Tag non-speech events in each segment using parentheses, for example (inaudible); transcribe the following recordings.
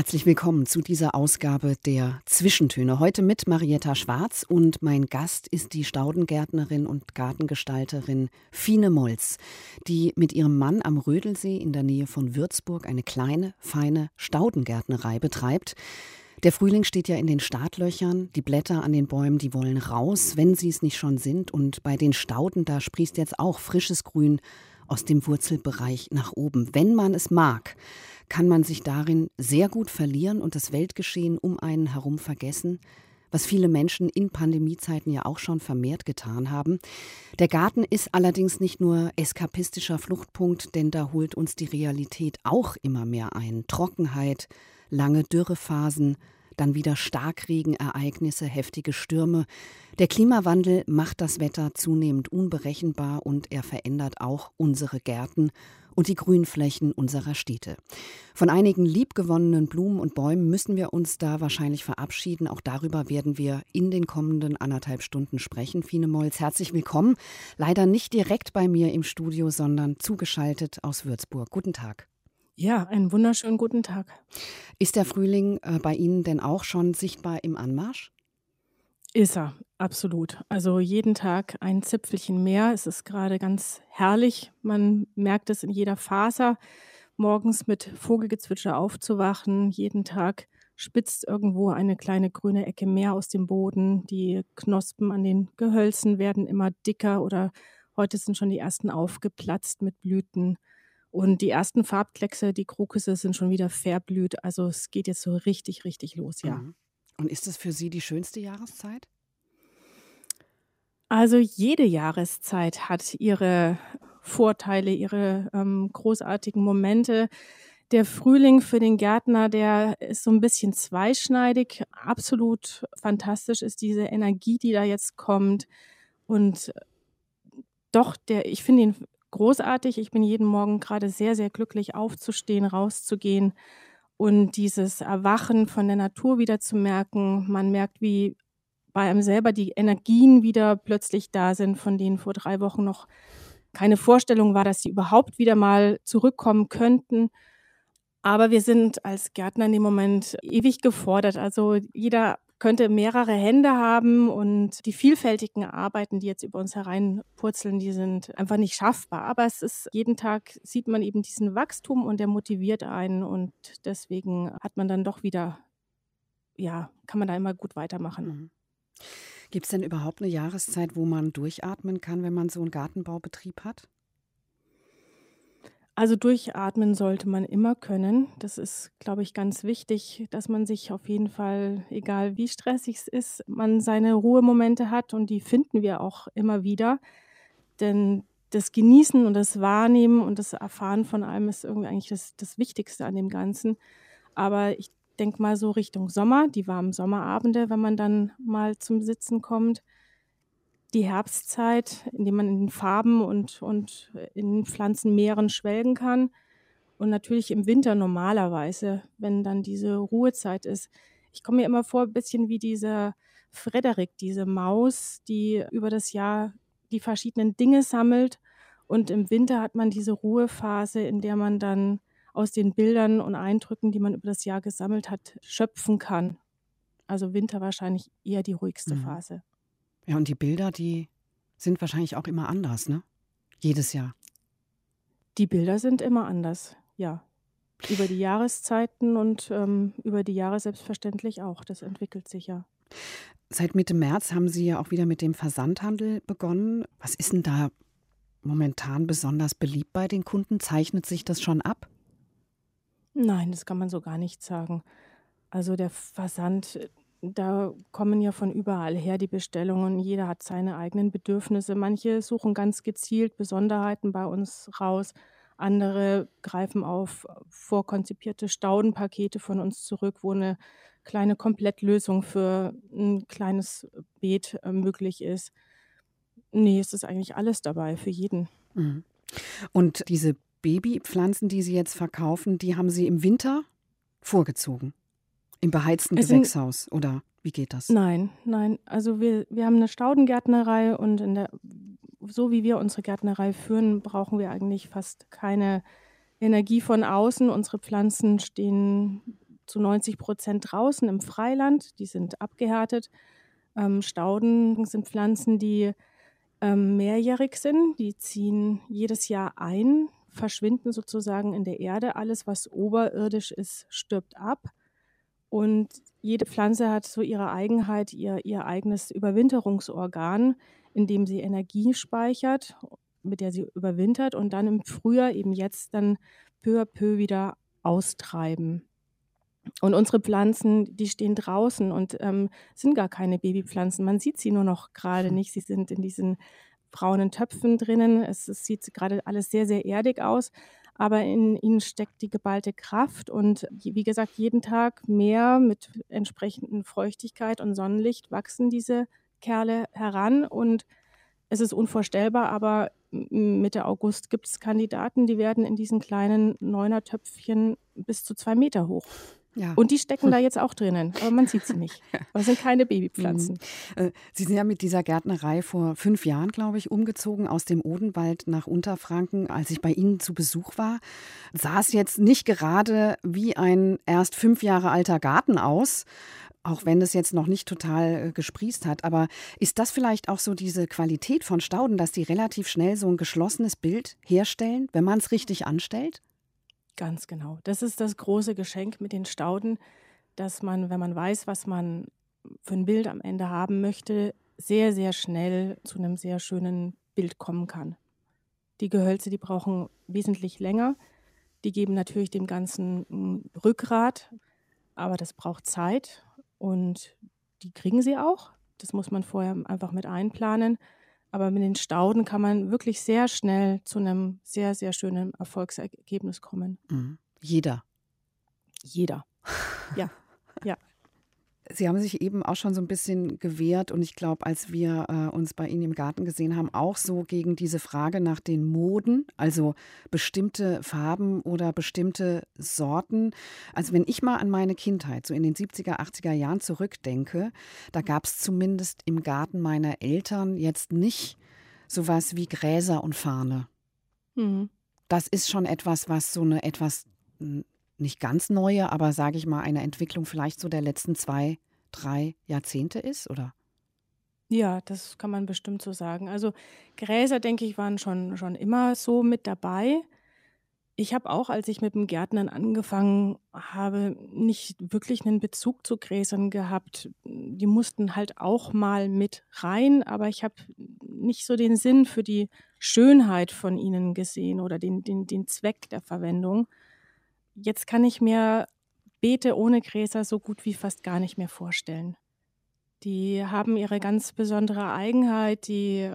Herzlich willkommen zu dieser Ausgabe der Zwischentöne. Heute mit Marietta Schwarz und mein Gast ist die Staudengärtnerin und Gartengestalterin Fine Molz, die mit ihrem Mann am Rödelsee in der Nähe von Würzburg eine kleine, feine Staudengärtnerei betreibt. Der Frühling steht ja in den Startlöchern, die Blätter an den Bäumen, die wollen raus, wenn sie es nicht schon sind. Und bei den Stauden, da sprießt jetzt auch frisches Grün aus dem Wurzelbereich nach oben, wenn man es mag kann man sich darin sehr gut verlieren und das Weltgeschehen um einen herum vergessen, was viele Menschen in Pandemiezeiten ja auch schon vermehrt getan haben. Der Garten ist allerdings nicht nur eskapistischer Fluchtpunkt, denn da holt uns die Realität auch immer mehr ein. Trockenheit, lange Dürrephasen, dann wieder Starkregenereignisse, heftige Stürme. Der Klimawandel macht das Wetter zunehmend unberechenbar und er verändert auch unsere Gärten und die Grünflächen unserer Städte. Von einigen liebgewonnenen Blumen und Bäumen müssen wir uns da wahrscheinlich verabschieden. Auch darüber werden wir in den kommenden anderthalb Stunden sprechen. Fine Molz, herzlich willkommen. Leider nicht direkt bei mir im Studio, sondern zugeschaltet aus Würzburg. Guten Tag. Ja, einen wunderschönen guten Tag. Ist der Frühling äh, bei Ihnen denn auch schon sichtbar im Anmarsch? Ist er, absolut. Also jeden Tag ein Zipfelchen mehr. Es ist gerade ganz herrlich. Man merkt es in jeder Faser, morgens mit Vogelgezwitscher aufzuwachen. Jeden Tag spitzt irgendwo eine kleine grüne Ecke mehr aus dem Boden. Die Knospen an den Gehölzen werden immer dicker oder heute sind schon die ersten aufgeplatzt mit Blüten. Und die ersten Farbkleckse, die Krokusse sind schon wieder verblüht. Also es geht jetzt so richtig, richtig los, ja. Mhm. Und ist es für Sie die schönste Jahreszeit? Also jede Jahreszeit hat ihre Vorteile, ihre ähm, großartigen Momente. Der Frühling für den Gärtner, der ist so ein bisschen zweischneidig. Absolut fantastisch ist diese Energie, die da jetzt kommt. Und doch, der, ich finde ihn großartig. Ich bin jeden Morgen gerade sehr, sehr glücklich aufzustehen, rauszugehen und dieses Erwachen von der Natur wieder zu merken. Man merkt, wie bei einem selber die Energien wieder plötzlich da sind, von denen vor drei Wochen noch keine Vorstellung war, dass sie überhaupt wieder mal zurückkommen könnten. Aber wir sind als Gärtner in dem Moment ewig gefordert. Also jeder könnte mehrere Hände haben und die vielfältigen Arbeiten, die jetzt über uns hereinpurzeln, die sind einfach nicht schaffbar. Aber es ist jeden Tag sieht man eben diesen Wachstum und der motiviert einen und deswegen hat man dann doch wieder, ja, kann man da immer gut weitermachen. Mhm. Gibt es denn überhaupt eine Jahreszeit, wo man durchatmen kann, wenn man so einen Gartenbaubetrieb hat? Also durchatmen sollte man immer können. Das ist, glaube ich, ganz wichtig, dass man sich auf jeden Fall, egal wie stressig es ist, man seine Ruhemomente hat und die finden wir auch immer wieder. Denn das Genießen und das Wahrnehmen und das Erfahren von allem ist irgendwie eigentlich das, das Wichtigste an dem Ganzen. Aber ich denke mal so Richtung Sommer, die warmen Sommerabende, wenn man dann mal zum Sitzen kommt, die Herbstzeit, in der man in den Farben und, und in Pflanzenmeeren schwelgen kann. Und natürlich im Winter normalerweise, wenn dann diese Ruhezeit ist. Ich komme mir immer vor, ein bisschen wie dieser Frederik, diese Maus, die über das Jahr die verschiedenen Dinge sammelt. Und im Winter hat man diese Ruhephase, in der man dann aus den Bildern und Eindrücken, die man über das Jahr gesammelt hat, schöpfen kann. Also Winter wahrscheinlich eher die ruhigste mhm. Phase. Ja, und die Bilder, die sind wahrscheinlich auch immer anders, ne? Jedes Jahr. Die Bilder sind immer anders, ja. Über die Jahreszeiten und ähm, über die Jahre selbstverständlich auch. Das entwickelt sich ja. Seit Mitte März haben Sie ja auch wieder mit dem Versandhandel begonnen. Was ist denn da momentan besonders beliebt bei den Kunden? Zeichnet sich das schon ab? Nein, das kann man so gar nicht sagen. Also der Versand da kommen ja von überall her die Bestellungen. Jeder hat seine eigenen Bedürfnisse. Manche suchen ganz gezielt Besonderheiten bei uns raus. Andere greifen auf vorkonzipierte Staudenpakete von uns zurück, wo eine kleine Komplettlösung für ein kleines Beet äh, möglich ist. Nee, es ist eigentlich alles dabei für jeden. Mhm. Und diese Babypflanzen, die Sie jetzt verkaufen, die haben Sie im Winter vorgezogen? Im beheizten es Gewächshaus oder wie geht das? Nein, nein. Also wir, wir haben eine Staudengärtnerei und in der, so wie wir unsere Gärtnerei führen, brauchen wir eigentlich fast keine Energie von außen. Unsere Pflanzen stehen zu 90 Prozent draußen im Freiland. Die sind abgehärtet. Ähm, Stauden sind Pflanzen, die ähm, mehrjährig sind. Die ziehen jedes Jahr ein, verschwinden sozusagen in der Erde. Alles, was oberirdisch ist, stirbt ab. Und jede Pflanze hat so ihre Eigenheit, ihr, ihr eigenes Überwinterungsorgan, in dem sie Energie speichert, mit der sie überwintert und dann im Frühjahr eben jetzt dann peu à peu wieder austreiben. Und unsere Pflanzen, die stehen draußen und ähm, sind gar keine Babypflanzen. Man sieht sie nur noch gerade hm. nicht. Sie sind in diesen braunen Töpfen drinnen. Es, es sieht gerade alles sehr, sehr erdig aus. Aber in ihnen steckt die geballte Kraft und wie gesagt, jeden Tag mehr mit entsprechenden Feuchtigkeit und Sonnenlicht wachsen diese Kerle heran und es ist unvorstellbar, aber Mitte August gibt es Kandidaten, die werden in diesen kleinen Neunertöpfchen bis zu zwei Meter hoch. Ja. Und die stecken da jetzt auch drinnen, aber man sieht sie nicht. (laughs) Es sind keine Babypflanzen. Mhm. Äh, sie sind ja mit dieser Gärtnerei vor fünf Jahren, glaube ich, umgezogen aus dem Odenwald nach Unterfranken. Als ich bei Ihnen zu Besuch war, sah es jetzt nicht gerade wie ein erst fünf Jahre alter Garten aus. Auch wenn es jetzt noch nicht total äh, gesprießt hat. Aber ist das vielleicht auch so diese Qualität von Stauden, dass die relativ schnell so ein geschlossenes Bild herstellen, wenn man es richtig anstellt? Ganz genau. Das ist das große Geschenk mit den Stauden, dass man, wenn man weiß, was man für ein Bild am Ende haben möchte, sehr, sehr schnell zu einem sehr schönen Bild kommen kann. Die Gehölze, die brauchen wesentlich länger. Die geben natürlich dem Ganzen Rückgrat, aber das braucht Zeit und die kriegen sie auch. Das muss man vorher einfach mit einplanen. Aber mit den Stauden kann man wirklich sehr schnell zu einem sehr, sehr schönen Erfolgsergebnis kommen. Mhm. Jeder. Jeder. Ja, ja. Sie haben sich eben auch schon so ein bisschen gewehrt und ich glaube, als wir äh, uns bei Ihnen im Garten gesehen haben, auch so gegen diese Frage nach den Moden, also bestimmte Farben oder bestimmte Sorten. Also wenn ich mal an meine Kindheit, so in den 70er, 80er Jahren zurückdenke, da gab es zumindest im Garten meiner Eltern jetzt nicht sowas wie Gräser und Fahne. Mhm. Das ist schon etwas, was so eine etwas nicht ganz neue, aber sage ich mal, eine Entwicklung vielleicht so der letzten zwei, drei Jahrzehnte ist, oder? Ja, das kann man bestimmt so sagen. Also Gräser, denke ich, waren schon, schon immer so mit dabei. Ich habe auch, als ich mit dem Gärtnern angefangen habe, nicht wirklich einen Bezug zu Gräsern gehabt. Die mussten halt auch mal mit rein, aber ich habe nicht so den Sinn für die Schönheit von ihnen gesehen oder den, den, den Zweck der Verwendung jetzt kann ich mir Beete ohne Gräser so gut wie fast gar nicht mehr vorstellen. Die haben ihre ganz besondere Eigenheit, die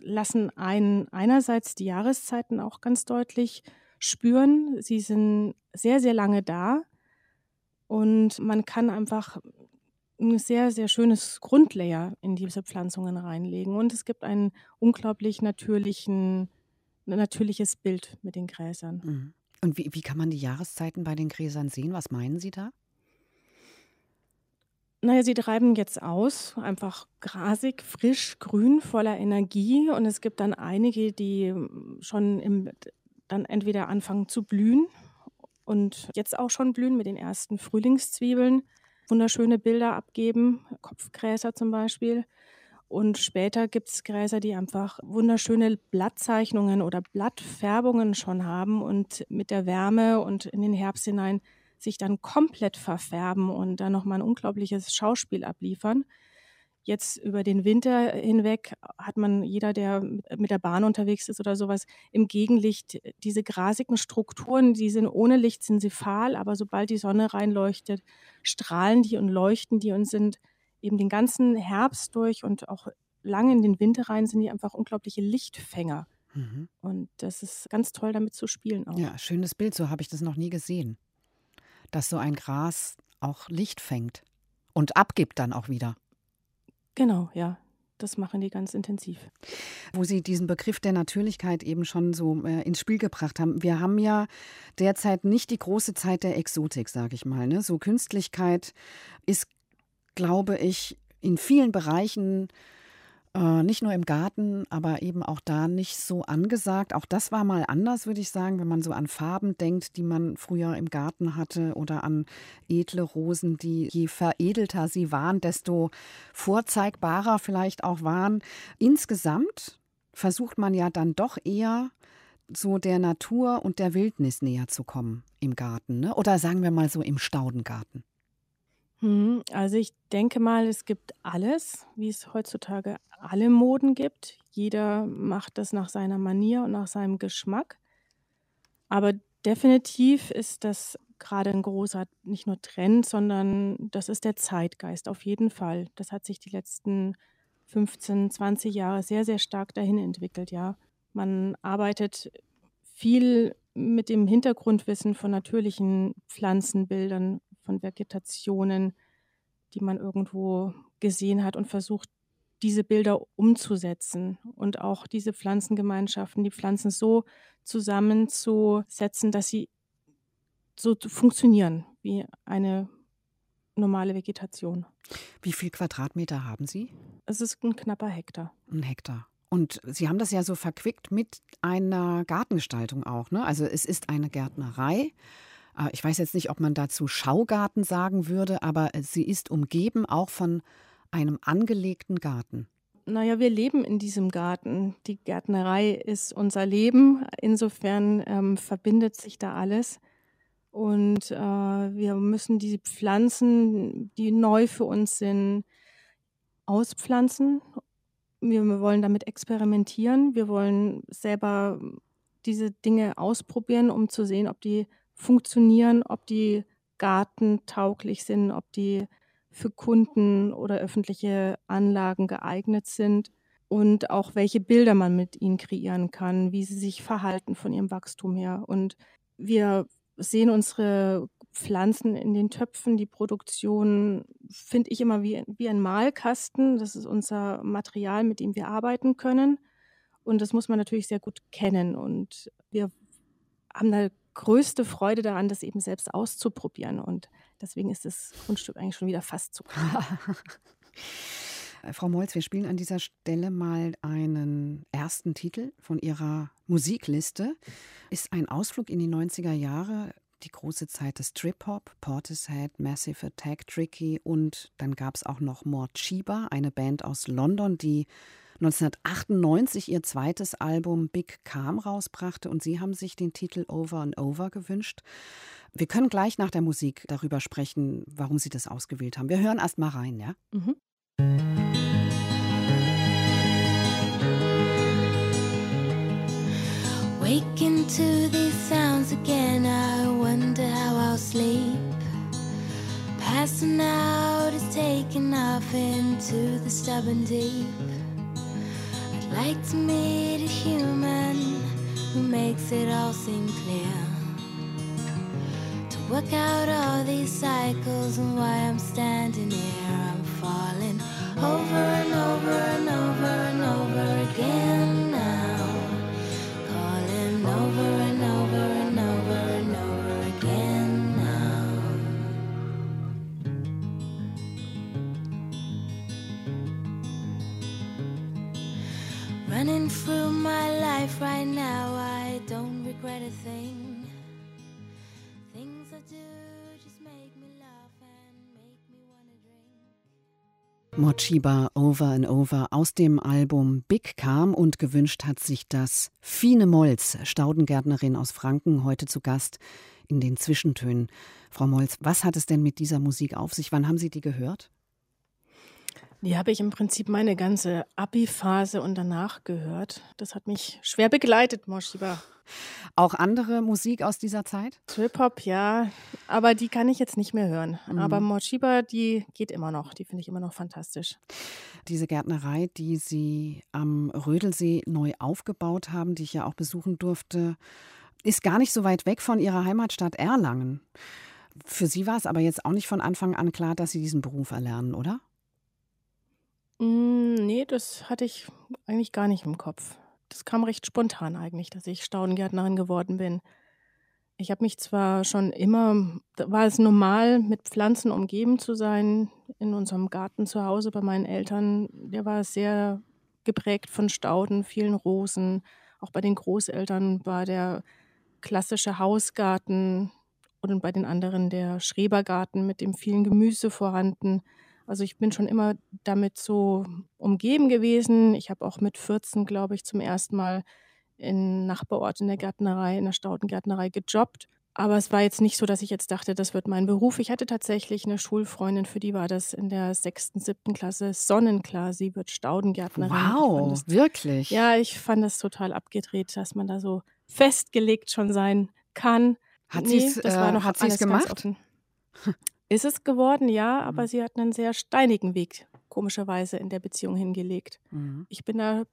lassen einen einerseits die Jahreszeiten auch ganz deutlich spüren. Sie sind sehr, sehr lange da und man kann einfach ein sehr, sehr schönes Grundlayer in diese Pflanzungen reinlegen. Und es gibt ein unglaublich natürlichen, natürliches Bild mit den Gräsern. Mhm. Und wie, wie kann man die Jahreszeiten bei den Gräsern sehen? Was meinen Sie da? Naja, sie treiben jetzt aus, einfach grasig, frisch, grün, voller Energie. Und es gibt dann einige, die schon im, dann entweder anfangen zu blühen und jetzt auch schon blühen mit den ersten Frühlingszwiebeln, wunderschöne Bilder abgeben, Kopfgräser zum Beispiel. Und später gibt es Gräser, die einfach wunderschöne Blattzeichnungen oder Blattfärbungen schon haben und mit der Wärme und in den Herbst hinein sich dann komplett verfärben und dann nochmal ein unglaubliches Schauspiel abliefern. Jetzt über den Winter hinweg hat man, jeder, der mit der Bahn unterwegs ist oder sowas, im Gegenlicht diese grasigen Strukturen, die sind ohne Licht, sind sie fahl, aber sobald die Sonne reinleuchtet, strahlen die und leuchten die und sind eben den ganzen Herbst durch und auch lange in den Winter rein sind die einfach unglaubliche Lichtfänger. Mhm. Und das ist ganz toll, damit zu spielen auch. Ja, schönes Bild, so habe ich das noch nie gesehen. Dass so ein Gras auch Licht fängt und abgibt dann auch wieder. Genau, ja. Das machen die ganz intensiv. Wo Sie diesen Begriff der Natürlichkeit eben schon so äh, ins Spiel gebracht haben. Wir haben ja derzeit nicht die große Zeit der Exotik, sage ich mal. Ne? So Künstlichkeit ist, glaube ich, in vielen Bereichen äh, nicht nur im Garten, aber eben auch da nicht so angesagt. Auch das war mal anders, würde ich sagen, wenn man so an Farben denkt, die man früher im Garten hatte oder an edle Rosen, die je veredelter sie waren, desto vorzeigbarer vielleicht auch waren. Insgesamt versucht man ja dann doch eher so der Natur und der Wildnis näher zu kommen im Garten, ne? oder sagen wir mal so im Staudengarten. Mhm, also ich denke mal, es gibt alles, wie es heutzutage alle Moden gibt. Jeder macht das nach seiner Manier und nach seinem Geschmack. Aber definitiv ist das gerade ein großer, nicht nur Trend, sondern das ist der Zeitgeist auf jeden Fall. Das hat sich die letzten 15, 20 Jahre sehr, sehr stark dahin entwickelt, ja. Man arbeitet viel mit dem Hintergrundwissen von natürlichen Pflanzenbildern, von Vegetationen, die man irgendwo gesehen hat und versucht, diese Bilder umzusetzen und auch diese Pflanzengemeinschaften, die Pflanzen so zusammenzusetzen, dass sie so funktionieren wie eine normale Vegetation. Wie viel Quadratmeter haben Sie? Es ist ein knapper Hektar. Ein Hektar. Und Sie haben das ja so verquickt mit einer Gartengestaltung auch. Ne? Also es ist eine Gärtnerei. Äh, ich weiß jetzt nicht, ob man dazu Schaugarten sagen würde, aber sie ist umgeben auch von einem angelegten Garten. Naja, wir leben in diesem Garten. Die Gärtnerei ist unser Leben. Insofern ähm, verbindet sich da alles. Und äh, wir müssen diese Pflanzen, die neu für uns sind, auspflanzen. Wir, wir wollen damit experimentieren. Wir wollen selber diese Dinge ausprobieren, um zu sehen, ob die funktionieren, ob die gartentauglich sind, ob die für Kunden oder öffentliche Anlagen geeignet sind und auch welche Bilder man mit ihnen kreieren kann, wie sie sich verhalten von ihrem Wachstum her. Und wir sehen unsere Pflanzen in den Töpfen. Die Produktion finde ich immer wie, wie ein Malkasten. Das ist unser Material, mit dem wir arbeiten können. Und das muss man natürlich sehr gut kennen. Und wir haben da größte Freude daran, das eben selbst auszuprobieren. Und deswegen ist das Grundstück eigentlich schon wieder fast zu (laughs) Frau Molz, wir spielen an dieser Stelle mal einen ersten Titel von Ihrer Musikliste. Ist ein Ausflug in die 90er Jahre, die große Zeit des Trip-Hop, Portishead, Massive Attack, Tricky und dann gab es auch noch Mort Chiba, eine Band aus London, die 1998 ihr zweites Album Big Calm rausbrachte und Sie haben sich den Titel Over and Over gewünscht. Wir können gleich nach der Musik darüber sprechen, warum Sie das ausgewählt haben. Wir hören erst mal rein, ja? Mhm. Waking to these sounds again, I wonder how I'll sleep. Passing out is taking off into the stubborn deep. Like to meet a human who makes it all seem clear. To work out all these cycles and why I'm standing here, I'm falling over and over and over and over again Mochiba Over and Over aus dem Album Big Calm und gewünscht hat sich das Fine Molz, Staudengärtnerin aus Franken, heute zu Gast in den Zwischentönen. Frau Molz, was hat es denn mit dieser Musik auf sich? Wann haben Sie die gehört? Die habe ich im Prinzip meine ganze Abi-Phase und danach gehört. Das hat mich schwer begleitet, Moshiba. Auch andere Musik aus dieser Zeit? Trip-Hop, ja, aber die kann ich jetzt nicht mehr hören. Mhm. Aber Moshiba, die geht immer noch. Die finde ich immer noch fantastisch. Diese Gärtnerei, die Sie am Rödelsee neu aufgebaut haben, die ich ja auch besuchen durfte, ist gar nicht so weit weg von Ihrer Heimatstadt Erlangen. Für Sie war es aber jetzt auch nicht von Anfang an klar, dass Sie diesen Beruf erlernen, oder? Hm, nee, das hatte ich eigentlich gar nicht im Kopf. Das kam recht spontan eigentlich, dass ich Staudengärtnerin geworden bin. Ich habe mich zwar schon immer war es normal, mit Pflanzen umgeben zu sein in unserem Garten zu Hause bei meinen Eltern. Der war sehr geprägt von Stauden, vielen Rosen. Auch bei den Großeltern war der klassische Hausgarten und bei den anderen der Schrebergarten mit dem vielen Gemüse vorhanden. Also ich bin schon immer damit so umgeben gewesen. Ich habe auch mit 14, glaube ich, zum ersten Mal in Nachbarort in der Gärtnerei, in der Staudengärtnerei gejobbt. Aber es war jetzt nicht so, dass ich jetzt dachte, das wird mein Beruf. Ich hatte tatsächlich eine Schulfreundin, für die war das in der sechsten, siebten Klasse sonnenklar. Sie wird Staudengärtnerin. Wow, das, wirklich? Ja, ich fand das total abgedreht, dass man da so festgelegt schon sein kann. Hat nee, sie es äh, gemacht? Ist es geworden, ja, aber mhm. sie hat einen sehr steinigen Weg komischerweise in der Beziehung hingelegt. Mhm. Ich bin da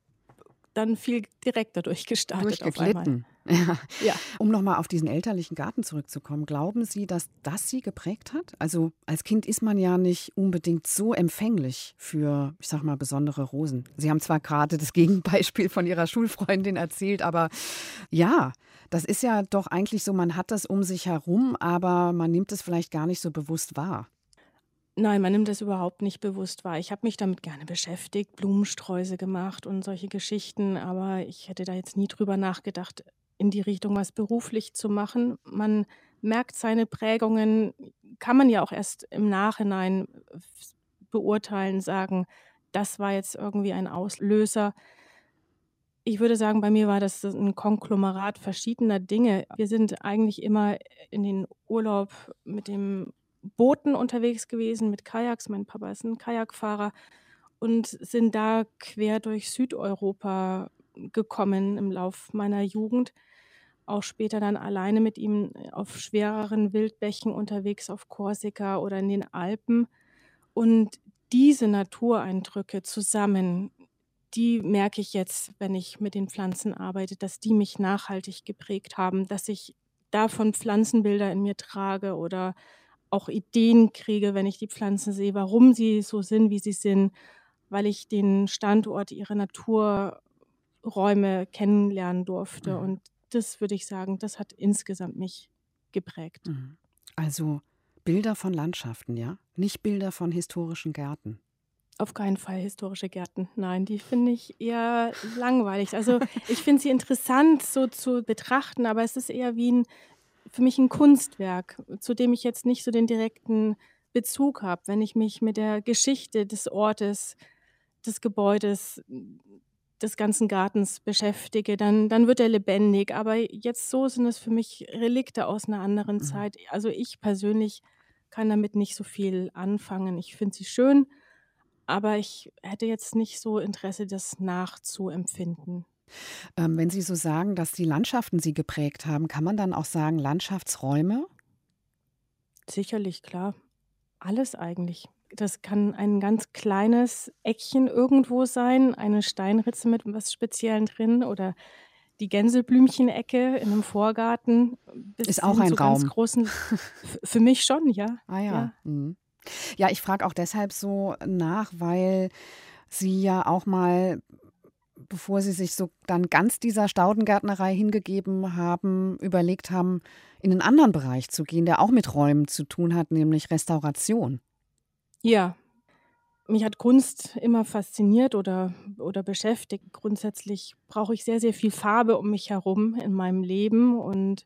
dann viel direkter durchgestartet. Durchgeglitten. (laughs) Ja. ja. Um nochmal auf diesen elterlichen Garten zurückzukommen, glauben Sie, dass das Sie geprägt hat? Also als Kind ist man ja nicht unbedingt so empfänglich für, ich sag mal, besondere Rosen. Sie haben zwar gerade das Gegenbeispiel von Ihrer Schulfreundin erzählt, aber ja, das ist ja doch eigentlich so, man hat das um sich herum, aber man nimmt es vielleicht gar nicht so bewusst wahr. Nein, man nimmt es überhaupt nicht bewusst wahr. Ich habe mich damit gerne beschäftigt, Blumensträuße gemacht und solche Geschichten, aber ich hätte da jetzt nie drüber nachgedacht, in die Richtung was beruflich zu machen. Man merkt seine Prägungen, kann man ja auch erst im Nachhinein beurteilen, sagen, das war jetzt irgendwie ein Auslöser. Ich würde sagen, bei mir war das ein Konglomerat verschiedener Dinge. Wir sind eigentlich immer in den Urlaub mit dem Booten unterwegs gewesen, mit Kajaks. Mein Papa ist ein Kajakfahrer und sind da quer durch Südeuropa gekommen im Lauf meiner Jugend. Auch später dann alleine mit ihm auf schwereren Wildbächen unterwegs auf Korsika oder in den Alpen. Und diese Natureindrücke zusammen, die merke ich jetzt, wenn ich mit den Pflanzen arbeite, dass die mich nachhaltig geprägt haben, dass ich davon Pflanzenbilder in mir trage oder auch Ideen kriege, wenn ich die Pflanzen sehe, warum sie so sind, wie sie sind, weil ich den Standort, ihre Naturräume kennenlernen durfte. Mhm. Und das würde ich sagen, das hat insgesamt mich geprägt. Mhm. Also Bilder von Landschaften, ja? Nicht Bilder von historischen Gärten. Auf keinen Fall historische Gärten. Nein, die finde ich eher (laughs) langweilig. Also ich finde sie interessant so zu betrachten, aber es ist eher wie ein für mich ein Kunstwerk, zu dem ich jetzt nicht so den direkten Bezug habe. Wenn ich mich mit der Geschichte des Ortes, des Gebäudes, des ganzen Gartens beschäftige, dann, dann wird er lebendig. Aber jetzt so sind es für mich Relikte aus einer anderen mhm. Zeit. Also ich persönlich kann damit nicht so viel anfangen. Ich finde sie schön, aber ich hätte jetzt nicht so Interesse, das nachzuempfinden. Ähm, wenn Sie so sagen, dass die Landschaften Sie geprägt haben, kann man dann auch sagen Landschaftsräume? Sicherlich, klar. Alles eigentlich. Das kann ein ganz kleines Eckchen irgendwo sein, eine Steinritze mit was Speziellen drin oder die Gänseblümchen-Ecke in einem Vorgarten. Ist auch ein Raum. Großen, (laughs) für mich schon, ja. Ah ja. Ja, mhm. Ja ich frage auch deshalb so nach, weil Sie ja auch mal bevor Sie sich so dann ganz dieser Staudengärtnerei hingegeben haben, überlegt haben, in einen anderen Bereich zu gehen, der auch mit Räumen zu tun hat, nämlich Restauration. Ja, mich hat Kunst immer fasziniert oder, oder beschäftigt. Grundsätzlich brauche ich sehr, sehr viel Farbe um mich herum in meinem Leben und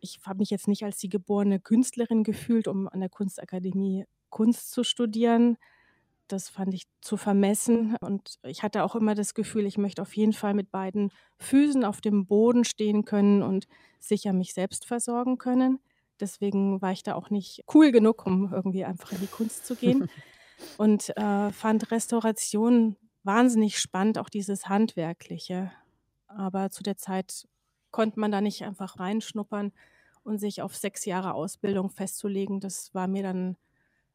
ich habe mich jetzt nicht als die geborene Künstlerin gefühlt, um an der Kunstakademie Kunst zu studieren. Das fand ich zu vermessen und ich hatte auch immer das Gefühl, ich möchte auf jeden Fall mit beiden Füßen auf dem Boden stehen können und sicher mich selbst versorgen können. Deswegen war ich da auch nicht cool genug, um irgendwie einfach in die Kunst zu gehen. (laughs) und äh, fand Restauration wahnsinnig spannend, auch dieses Handwerkliche. Aber zu der Zeit konnte man da nicht einfach reinschnuppern und sich auf sechs Jahre Ausbildung festzulegen. Das war mir dann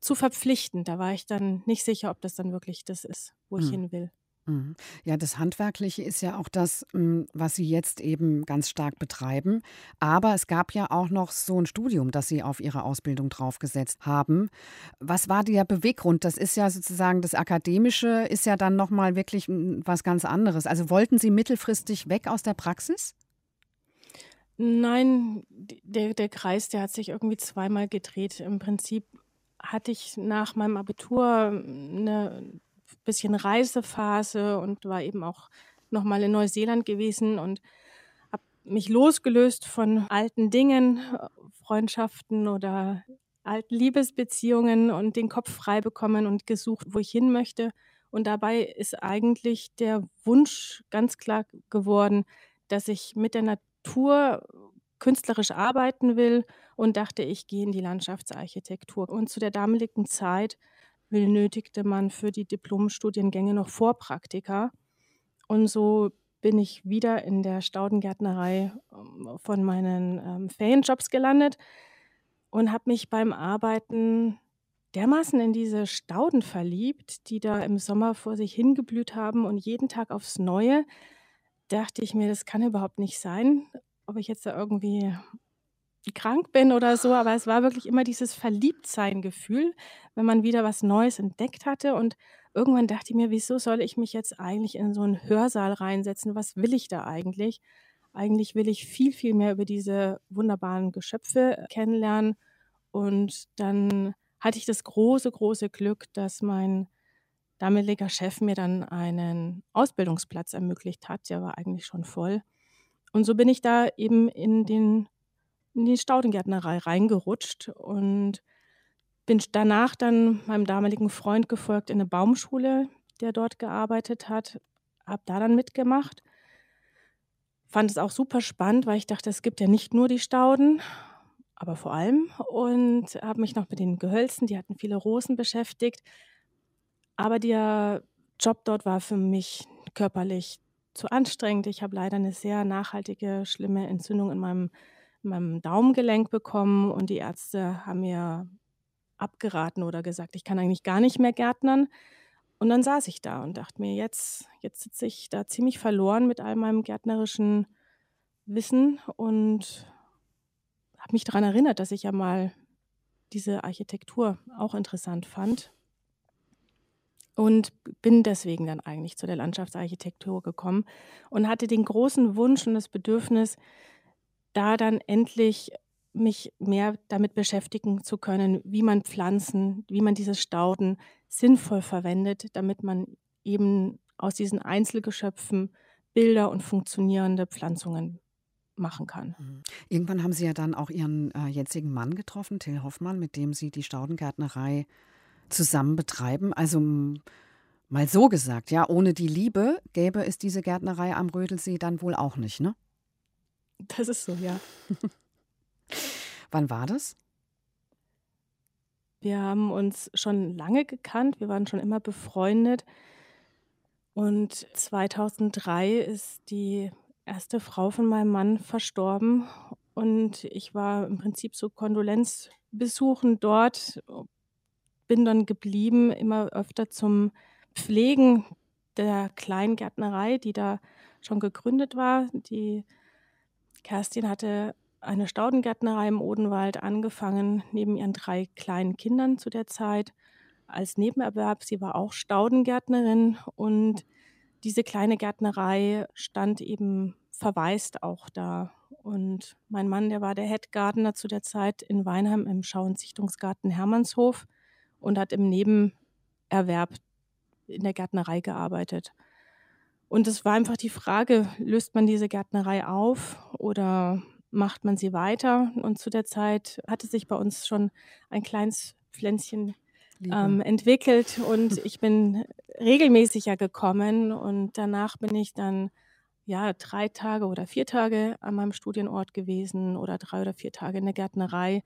zu verpflichtend. Da war ich dann nicht sicher, ob das dann wirklich das ist, wo ich hm. hin will. Mhm. Ja, das Handwerkliche ist ja auch das, hm, was Sie jetzt eben ganz stark betreiben. Aber es gab ja auch noch so ein Studium, das Sie auf Ihre Ausbildung draufgesetzt haben. Was war der Beweggrund? Das ist ja sozusagen das Akademische, ist ja dann nochmal wirklich hm, was ganz anderes. Also wollten Sie mittelfristig weg aus der Praxis? Nein, der, der Kreis, der hat sich irgendwie zweimal gedreht. Im Prinzip hatte ich nach meinem Abitur eine bisschen Reisephase und war eben auch noch mal in Neuseeland gewesen und habe mich losgelöst von alten Dingen, Freundschaften oder alten Liebesbeziehungen und den Kopf frei bekommen und gesucht, wo ich hin möchte. Und dabei ist eigentlich der Wunsch ganz klar geworden, dass ich mit der Natur künstlerisch arbeiten will und dachte, ich gehe in die Landschaftsarchitektur. Und zu der damaligen Zeit benötigte man für die Diplomstudiengänge noch Vorpraktika. Und so bin ich wieder in der Staudengärtnerei ähm, von meinen ähm, Ferienjobs gelandet und habe mich beim Arbeiten dermaßen in diese Stauden verliebt, die da im Sommer vor sich hingeblüht haben und jeden Tag aufs Neue dachte ich mir, das kann überhaupt nicht sein, ob ich jetzt da irgendwie krank bin oder so, aber es war wirklich immer dieses Verliebtsein-Gefühl, wenn man wieder was Neues entdeckt hatte. Und irgendwann dachte ich mir, wieso soll ich mich jetzt eigentlich in so einen Hörsaal reinsetzen? Was will ich da eigentlich? Eigentlich will ich viel, viel mehr über diese wunderbaren Geschöpfe kennenlernen. Und dann hatte ich das große, große Glück, dass mein damaliger Chef mir dann einen Ausbildungsplatz ermöglicht hat. Der war eigentlich schon voll. Und so bin ich da eben in den in die Staudengärtnerei reingerutscht und bin danach dann meinem damaligen Freund gefolgt in eine Baumschule, der dort gearbeitet hat, habe da dann mitgemacht. Fand es auch super spannend, weil ich dachte, es gibt ja nicht nur die Stauden, aber vor allem. Und habe mich noch mit den Gehölzen, die hatten viele Rosen beschäftigt. Aber der Job dort war für mich körperlich zu anstrengend. Ich habe leider eine sehr nachhaltige, schlimme Entzündung in meinem meinem Daumengelenk bekommen und die Ärzte haben mir abgeraten oder gesagt, ich kann eigentlich gar nicht mehr gärtnern. Und dann saß ich da und dachte mir, jetzt, jetzt sitze ich da ziemlich verloren mit all meinem gärtnerischen Wissen und habe mich daran erinnert, dass ich ja mal diese Architektur auch interessant fand. Und bin deswegen dann eigentlich zu der Landschaftsarchitektur gekommen und hatte den großen Wunsch und das Bedürfnis, da dann endlich mich mehr damit beschäftigen zu können, wie man Pflanzen, wie man diese Stauden sinnvoll verwendet, damit man eben aus diesen Einzelgeschöpfen Bilder und funktionierende Pflanzungen machen kann. Mhm. Irgendwann haben Sie ja dann auch Ihren äh, jetzigen Mann getroffen, Till Hoffmann, mit dem Sie die Staudengärtnerei zusammen betreiben. Also mal so gesagt, ja, ohne die Liebe gäbe es diese Gärtnerei am Rödelsee dann wohl auch nicht, ne? Das ist so, ja. Wann war das? Wir haben uns schon lange gekannt, wir waren schon immer befreundet. Und 2003 ist die erste Frau von meinem Mann verstorben. Und ich war im Prinzip so Kondolenzbesuchen dort, bin dann geblieben, immer öfter zum Pflegen der Kleingärtnerei, die da schon gegründet war. Die Kerstin hatte eine Staudengärtnerei im Odenwald angefangen, neben ihren drei kleinen Kindern zu der Zeit als Nebenerwerb. Sie war auch Staudengärtnerin und diese kleine Gärtnerei stand eben verwaist auch da. Und mein Mann, der war der Head Gardener zu der Zeit in Weinheim im Schau- und Sichtungsgarten Hermannshof und hat im Nebenerwerb in der Gärtnerei gearbeitet. Und es war einfach die Frage, löst man diese Gärtnerei auf oder macht man sie weiter? Und zu der Zeit hatte sich bei uns schon ein kleines Pflänzchen ähm, entwickelt und (laughs) ich bin regelmäßiger gekommen und danach bin ich dann ja drei Tage oder vier Tage an meinem Studienort gewesen oder drei oder vier Tage in der Gärtnerei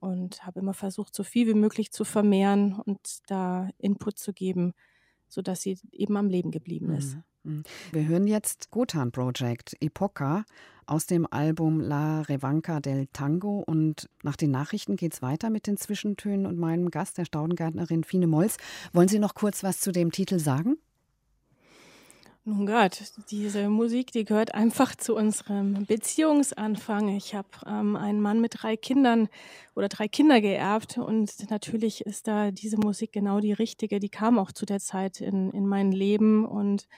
und habe immer versucht, so viel wie möglich zu vermehren und da Input zu geben, sodass sie eben am Leben geblieben ist. Mhm. Mhm. Wir hören jetzt Gotan Project, Epoca aus dem Album La Revanca del Tango. Und nach den Nachrichten geht es weiter mit den Zwischentönen und meinem Gast, der Staudengärtnerin Fine Molz. Wollen Sie noch kurz was zu dem Titel sagen? Nun Gott, diese Musik, die gehört einfach zu unserem Beziehungsanfang. Ich habe ähm, einen Mann mit drei Kindern oder drei Kinder geerbt und natürlich ist da diese Musik genau die richtige. Die kam auch zu der Zeit in, in mein Leben und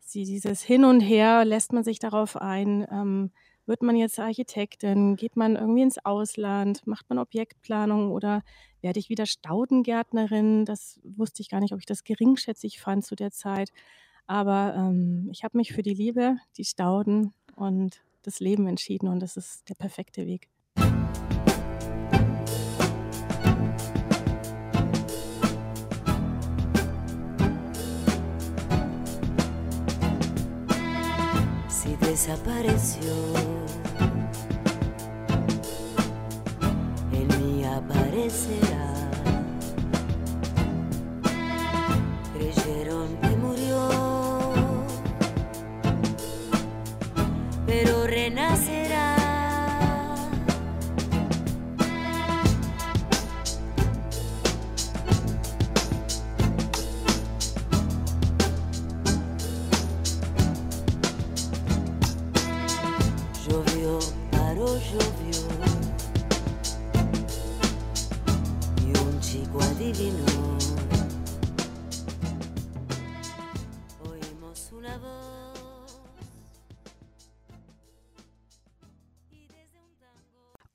sie, dieses Hin und Her, lässt man sich darauf ein, ähm, wird man jetzt Architektin, geht man irgendwie ins Ausland, macht man Objektplanung oder werde ich wieder Staudengärtnerin? Das wusste ich gar nicht, ob ich das geringschätzig fand zu der Zeit. Aber ähm, ich habe mich für die Liebe, die Stauden und das Leben entschieden und das ist der perfekte Weg. desapareció.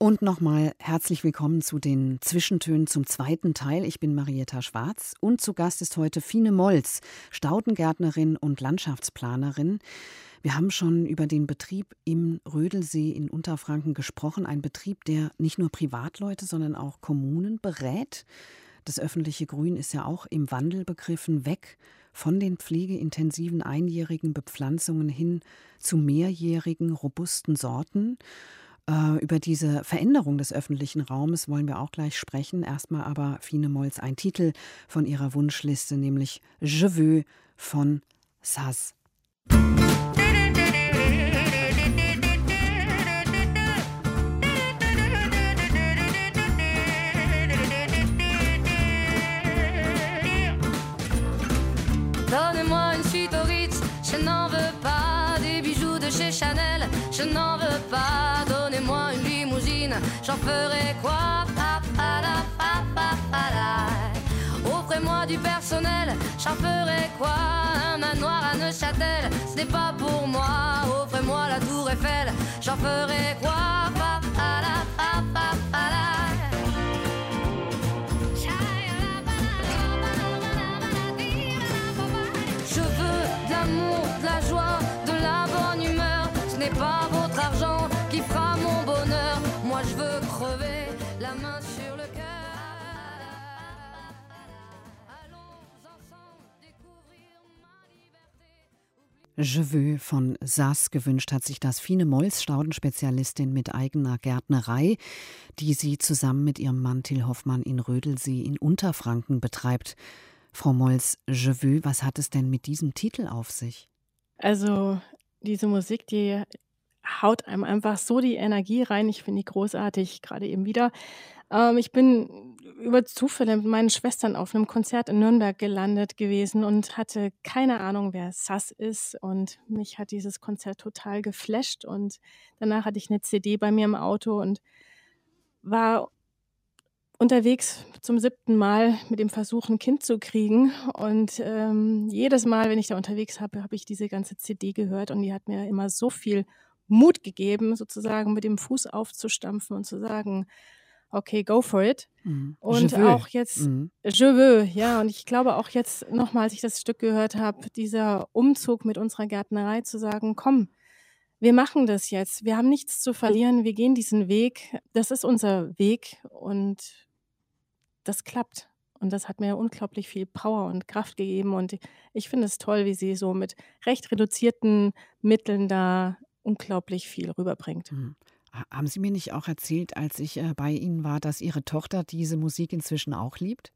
Und nochmal herzlich willkommen zu den Zwischentönen zum zweiten Teil. Ich bin Marietta Schwarz und zu Gast ist heute Fine Molz, Staudengärtnerin und Landschaftsplanerin. Wir haben schon über den Betrieb im Rödelsee in Unterfranken gesprochen. Ein Betrieb, der nicht nur Privatleute, sondern auch Kommunen berät. Das öffentliche Grün ist ja auch im Wandel begriffen, weg von den pflegeintensiven einjährigen Bepflanzungen hin zu mehrjährigen, robusten Sorten. Äh, über diese Veränderung des öffentlichen Raumes wollen wir auch gleich sprechen. Erstmal aber Fine Molz ein Titel von ihrer Wunschliste, nämlich Je veux von Saz. Donnez-moi une suite au Ritz, je n'en veux pas des bijoux de chez Chanel, je n'en veux pas j'en ferai quoi? Offrez-moi du personnel, j'en ferai quoi? Un manoir à Neuchâtel, ce n'est pas pour moi. Offrez-moi la tour Eiffel, j'en ferai quoi? Je veux von Sass gewünscht hat sich das Fine Molz, Staudenspezialistin mit eigener Gärtnerei, die sie zusammen mit ihrem Mann Till Hoffmann in Rödelsee in Unterfranken betreibt. Frau Molz, Je veux, was hat es denn mit diesem Titel auf sich? Also diese Musik, die haut einem einfach so die Energie rein. Ich finde die großartig, gerade eben wieder. Ähm, ich bin über Zufälle mit meinen Schwestern auf einem Konzert in Nürnberg gelandet gewesen und hatte keine Ahnung, wer Sass ist. Und mich hat dieses Konzert total geflasht. Und danach hatte ich eine CD bei mir im Auto und war unterwegs zum siebten Mal mit dem Versuch, ein Kind zu kriegen. Und ähm, jedes Mal, wenn ich da unterwegs habe, habe ich diese ganze CD gehört und die hat mir immer so viel Mut gegeben, sozusagen mit dem Fuß aufzustampfen und zu sagen, okay, go for it. Mhm. Und auch jetzt, mhm. je veux, ja, und ich glaube auch jetzt nochmal, als ich das Stück gehört habe, dieser Umzug mit unserer Gärtnerei zu sagen, komm, wir machen das jetzt, wir haben nichts zu verlieren, wir gehen diesen Weg, das ist unser Weg und das klappt. Und das hat mir unglaublich viel Power und Kraft gegeben. Und ich finde es toll, wie sie so mit recht reduzierten Mitteln da unglaublich viel rüberbringt. Mhm. Haben Sie mir nicht auch erzählt, als ich äh, bei Ihnen war, dass Ihre Tochter diese Musik inzwischen auch liebt?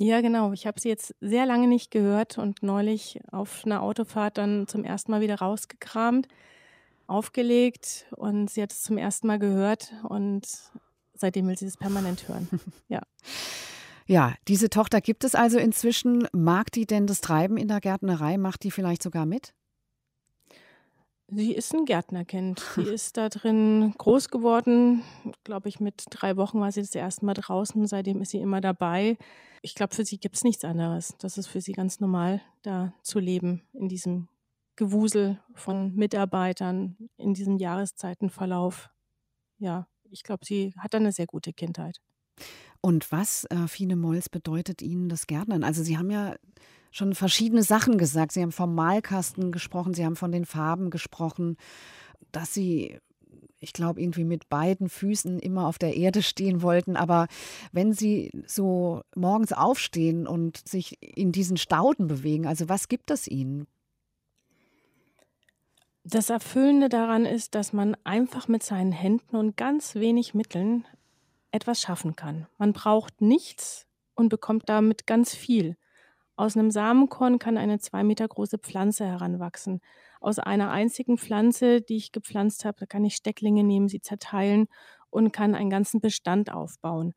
Ja, genau. Ich habe sie jetzt sehr lange nicht gehört und neulich auf einer Autofahrt dann zum ersten Mal wieder rausgekramt, aufgelegt und sie hat es zum ersten Mal gehört und seitdem will sie es permanent hören. (laughs) Ja. Ja, diese Tochter gibt es also inzwischen. Mag die denn das Treiben in der Gärtnerei? Macht die vielleicht sogar mit? Sie ist ein Gärtnerkind. Sie (laughs) ist da drin groß geworden. Glaube ich, mit drei Wochen war sie das erste Mal draußen. Seitdem ist sie immer dabei. Ich glaube, für sie gibt es nichts anderes. Das ist für sie ganz normal, da zu leben, in diesem Gewusel von Mitarbeitern, in diesem Jahreszeitenverlauf. Ja, ich glaube, sie hat eine sehr gute Kindheit. Und was, äh, Fine Molls, bedeutet Ihnen das Gärtnern? Also Sie haben ja schon verschiedene Sachen gesagt. Sie haben vom Malkasten gesprochen, Sie haben von den Farben gesprochen, dass Sie ich glaube, irgendwie mit beiden Füßen immer auf der Erde stehen wollten. Aber wenn Sie so morgens aufstehen und sich in diesen Stauden bewegen, also was gibt es Ihnen? Das Erfüllende daran ist, dass man einfach mit seinen Händen und ganz wenig Mitteln etwas schaffen kann. Man braucht nichts und bekommt damit ganz viel. Aus einem Samenkorn kann eine zwei Meter große Pflanze heranwachsen. Aus einer einzigen Pflanze, die ich gepflanzt habe, kann ich Stecklinge nehmen, sie zerteilen und kann einen ganzen Bestand aufbauen.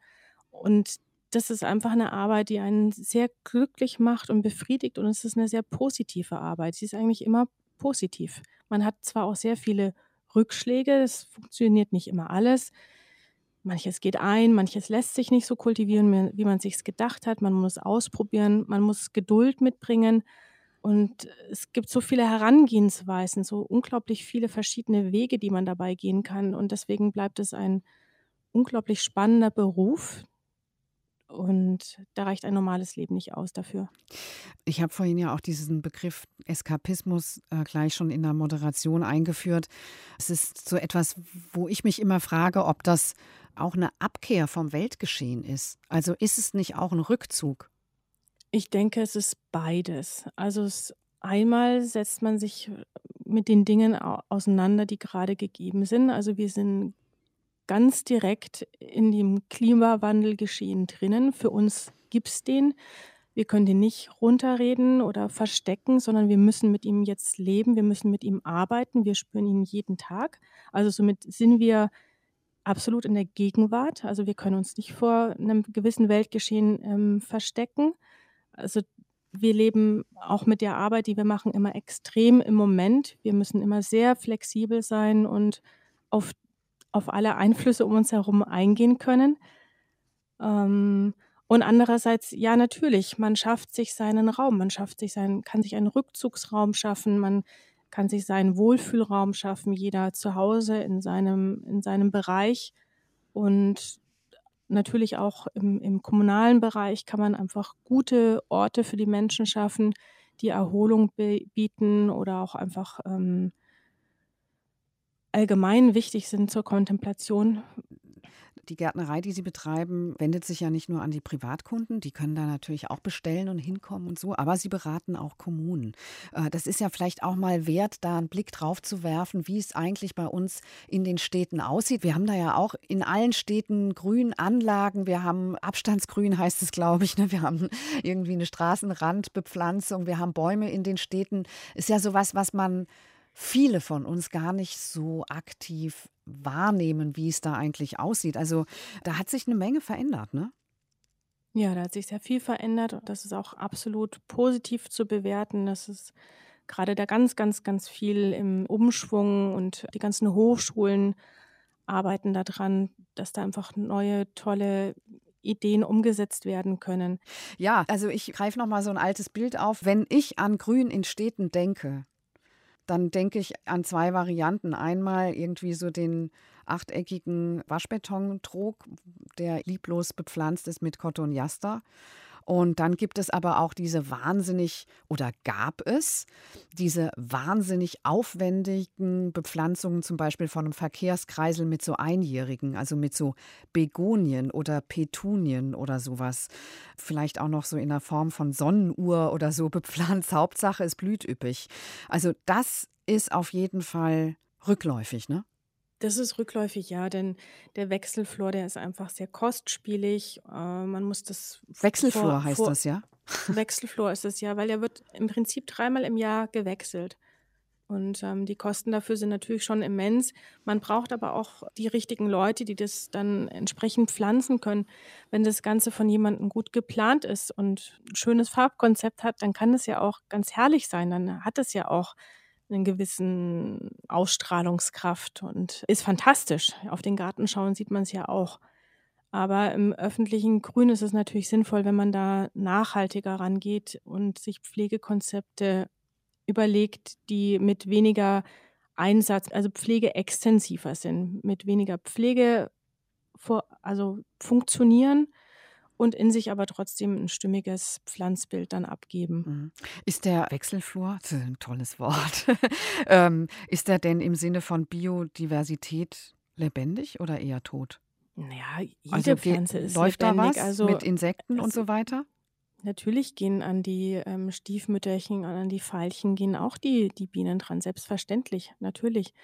Und das ist einfach eine Arbeit, die einen sehr glücklich macht und befriedigt und es ist eine sehr positive Arbeit. Sie ist eigentlich immer positiv. Man hat zwar auch sehr viele Rückschläge, es funktioniert nicht immer alles. Manches geht ein, manches lässt sich nicht so kultivieren, wie man sich gedacht hat. Man muss ausprobieren, man muss Geduld mitbringen. Und es gibt so viele Herangehensweisen, so unglaublich viele verschiedene Wege, die man dabei gehen kann. Und deswegen bleibt es ein unglaublich spannender Beruf, und da reicht ein normales Leben nicht aus dafür. Ich habe vorhin ja auch diesen Begriff Eskapismus äh, gleich schon in der Moderation eingeführt. Es ist so etwas, wo ich mich immer frage, ob das auch eine Abkehr vom Weltgeschehen ist. Also ist es nicht auch ein Rückzug? Ich denke, es ist beides. Also es, einmal setzt man sich mit den Dingen auseinander, die gerade gegeben sind. Also wir sind ganz direkt in dem Klimawandelgeschehen drinnen. Für uns gibt es den. Wir können den nicht runterreden oder verstecken, sondern wir müssen mit ihm jetzt leben, wir müssen mit ihm arbeiten, wir spüren ihn jeden Tag. Also somit sind wir absolut in der Gegenwart. Also wir können uns nicht vor einem gewissen Weltgeschehen ähm, verstecken. Also wir leben auch mit der Arbeit, die wir machen, immer extrem im Moment. Wir müssen immer sehr flexibel sein und auf auf alle Einflüsse um uns herum eingehen können. Ähm, und andererseits, ja, natürlich, man schafft sich seinen Raum, man schafft sich seinen, kann sich einen Rückzugsraum schaffen, man kann sich seinen Wohlfühlraum schaffen, jeder zu Hause in seinem, in seinem Bereich. Und natürlich auch im, im kommunalen Bereich kann man einfach gute Orte für die Menschen schaffen, die Erholung bieten oder auch einfach ähm, allgemein wichtig sind zur Kontemplation. Die Gärtnerei, die Sie betreiben, wendet sich ja nicht nur an die Privatkunden, die können da natürlich auch bestellen und hinkommen und so, aber Sie beraten auch Kommunen. Äh, das ist ja vielleicht auch mal wert, da einen Blick drauf zu werfen, wie es eigentlich bei uns in den Städten aussieht. Wir haben da ja auch in allen Städten Grünanlagen, wir haben Abstandsgrün, heißt es, glaube ich. Ne? Wir haben irgendwie eine Straßenrandbepflanzung, wir haben Bäume in den Städten. Ist ja sowas, was man viele von uns gar nicht so aktiv wahrnehmen, wie es da eigentlich aussieht. Also da hat sich eine Menge verändert, ne? Ja, da hat sich sehr viel verändert und das ist auch absolut positiv zu bewerten. Das ist gerade da ganz, ganz, ganz viel im Umschwung und die ganzen Hochschulen arbeiten daran, dass da einfach neue, tolle Ideen umgesetzt werden können. Ja, also ich greife noch mal so ein altes Bild auf. Wenn ich an Grün in Städten denke, dann denke ich an zwei Varianten. Einmal irgendwie so den achteckigen Waschbetontrog, der lieblos bepflanzt ist mit Cotonjaster. Und dann gibt es aber auch diese wahnsinnig, oder gab es, diese wahnsinnig aufwendigen Bepflanzungen, zum Beispiel von einem Verkehrskreisel mit so Einjährigen, also mit so Begonien oder Petunien oder sowas. Vielleicht auch noch so in der Form von Sonnenuhr oder so bepflanzt. (laughs) Hauptsache, es blüht üppig. Also das ist auf jeden Fall rückläufig, ne? Das ist rückläufig, ja, denn der Wechselflor, der ist einfach sehr kostspielig. Äh, man muss das Wechselflor vor, heißt vor, das, ja? (laughs) Wechselflor ist es ja, weil er wird im Prinzip dreimal im Jahr gewechselt. Und ähm, die Kosten dafür sind natürlich schon immens. Man braucht aber auch die richtigen Leute, die das dann entsprechend pflanzen können. Wenn das Ganze von jemandem gut geplant ist und ein schönes Farbkonzept hat, dann kann es ja auch ganz herrlich sein. Dann hat es ja auch einen gewissen Ausstrahlungskraft und ist fantastisch. Auf den Gartenschauen sieht man es ja auch. Aber im öffentlichen Grün ist es natürlich sinnvoll, wenn man da nachhaltiger rangeht und sich Pflegekonzepte überlegt, die mit weniger Einsatz, also pflegeextensiver sind, mit weniger Pflege vor, also funktionieren und in sich aber trotzdem ein stimmiges Pflanzbild dann abgeben. Mhm. Ist der Wechselflur, das ist ein tolles Wort, (laughs) ähm, ist der denn im Sinne von Biodiversität lebendig oder eher tot? Naja, jede also Pflanze ist läuft lebendig. da was also, mit Insekten und so weiter? Natürlich gehen an die ähm, Stiefmütterchen, an die Veilchen gehen auch die, die Bienen dran, selbstverständlich, natürlich.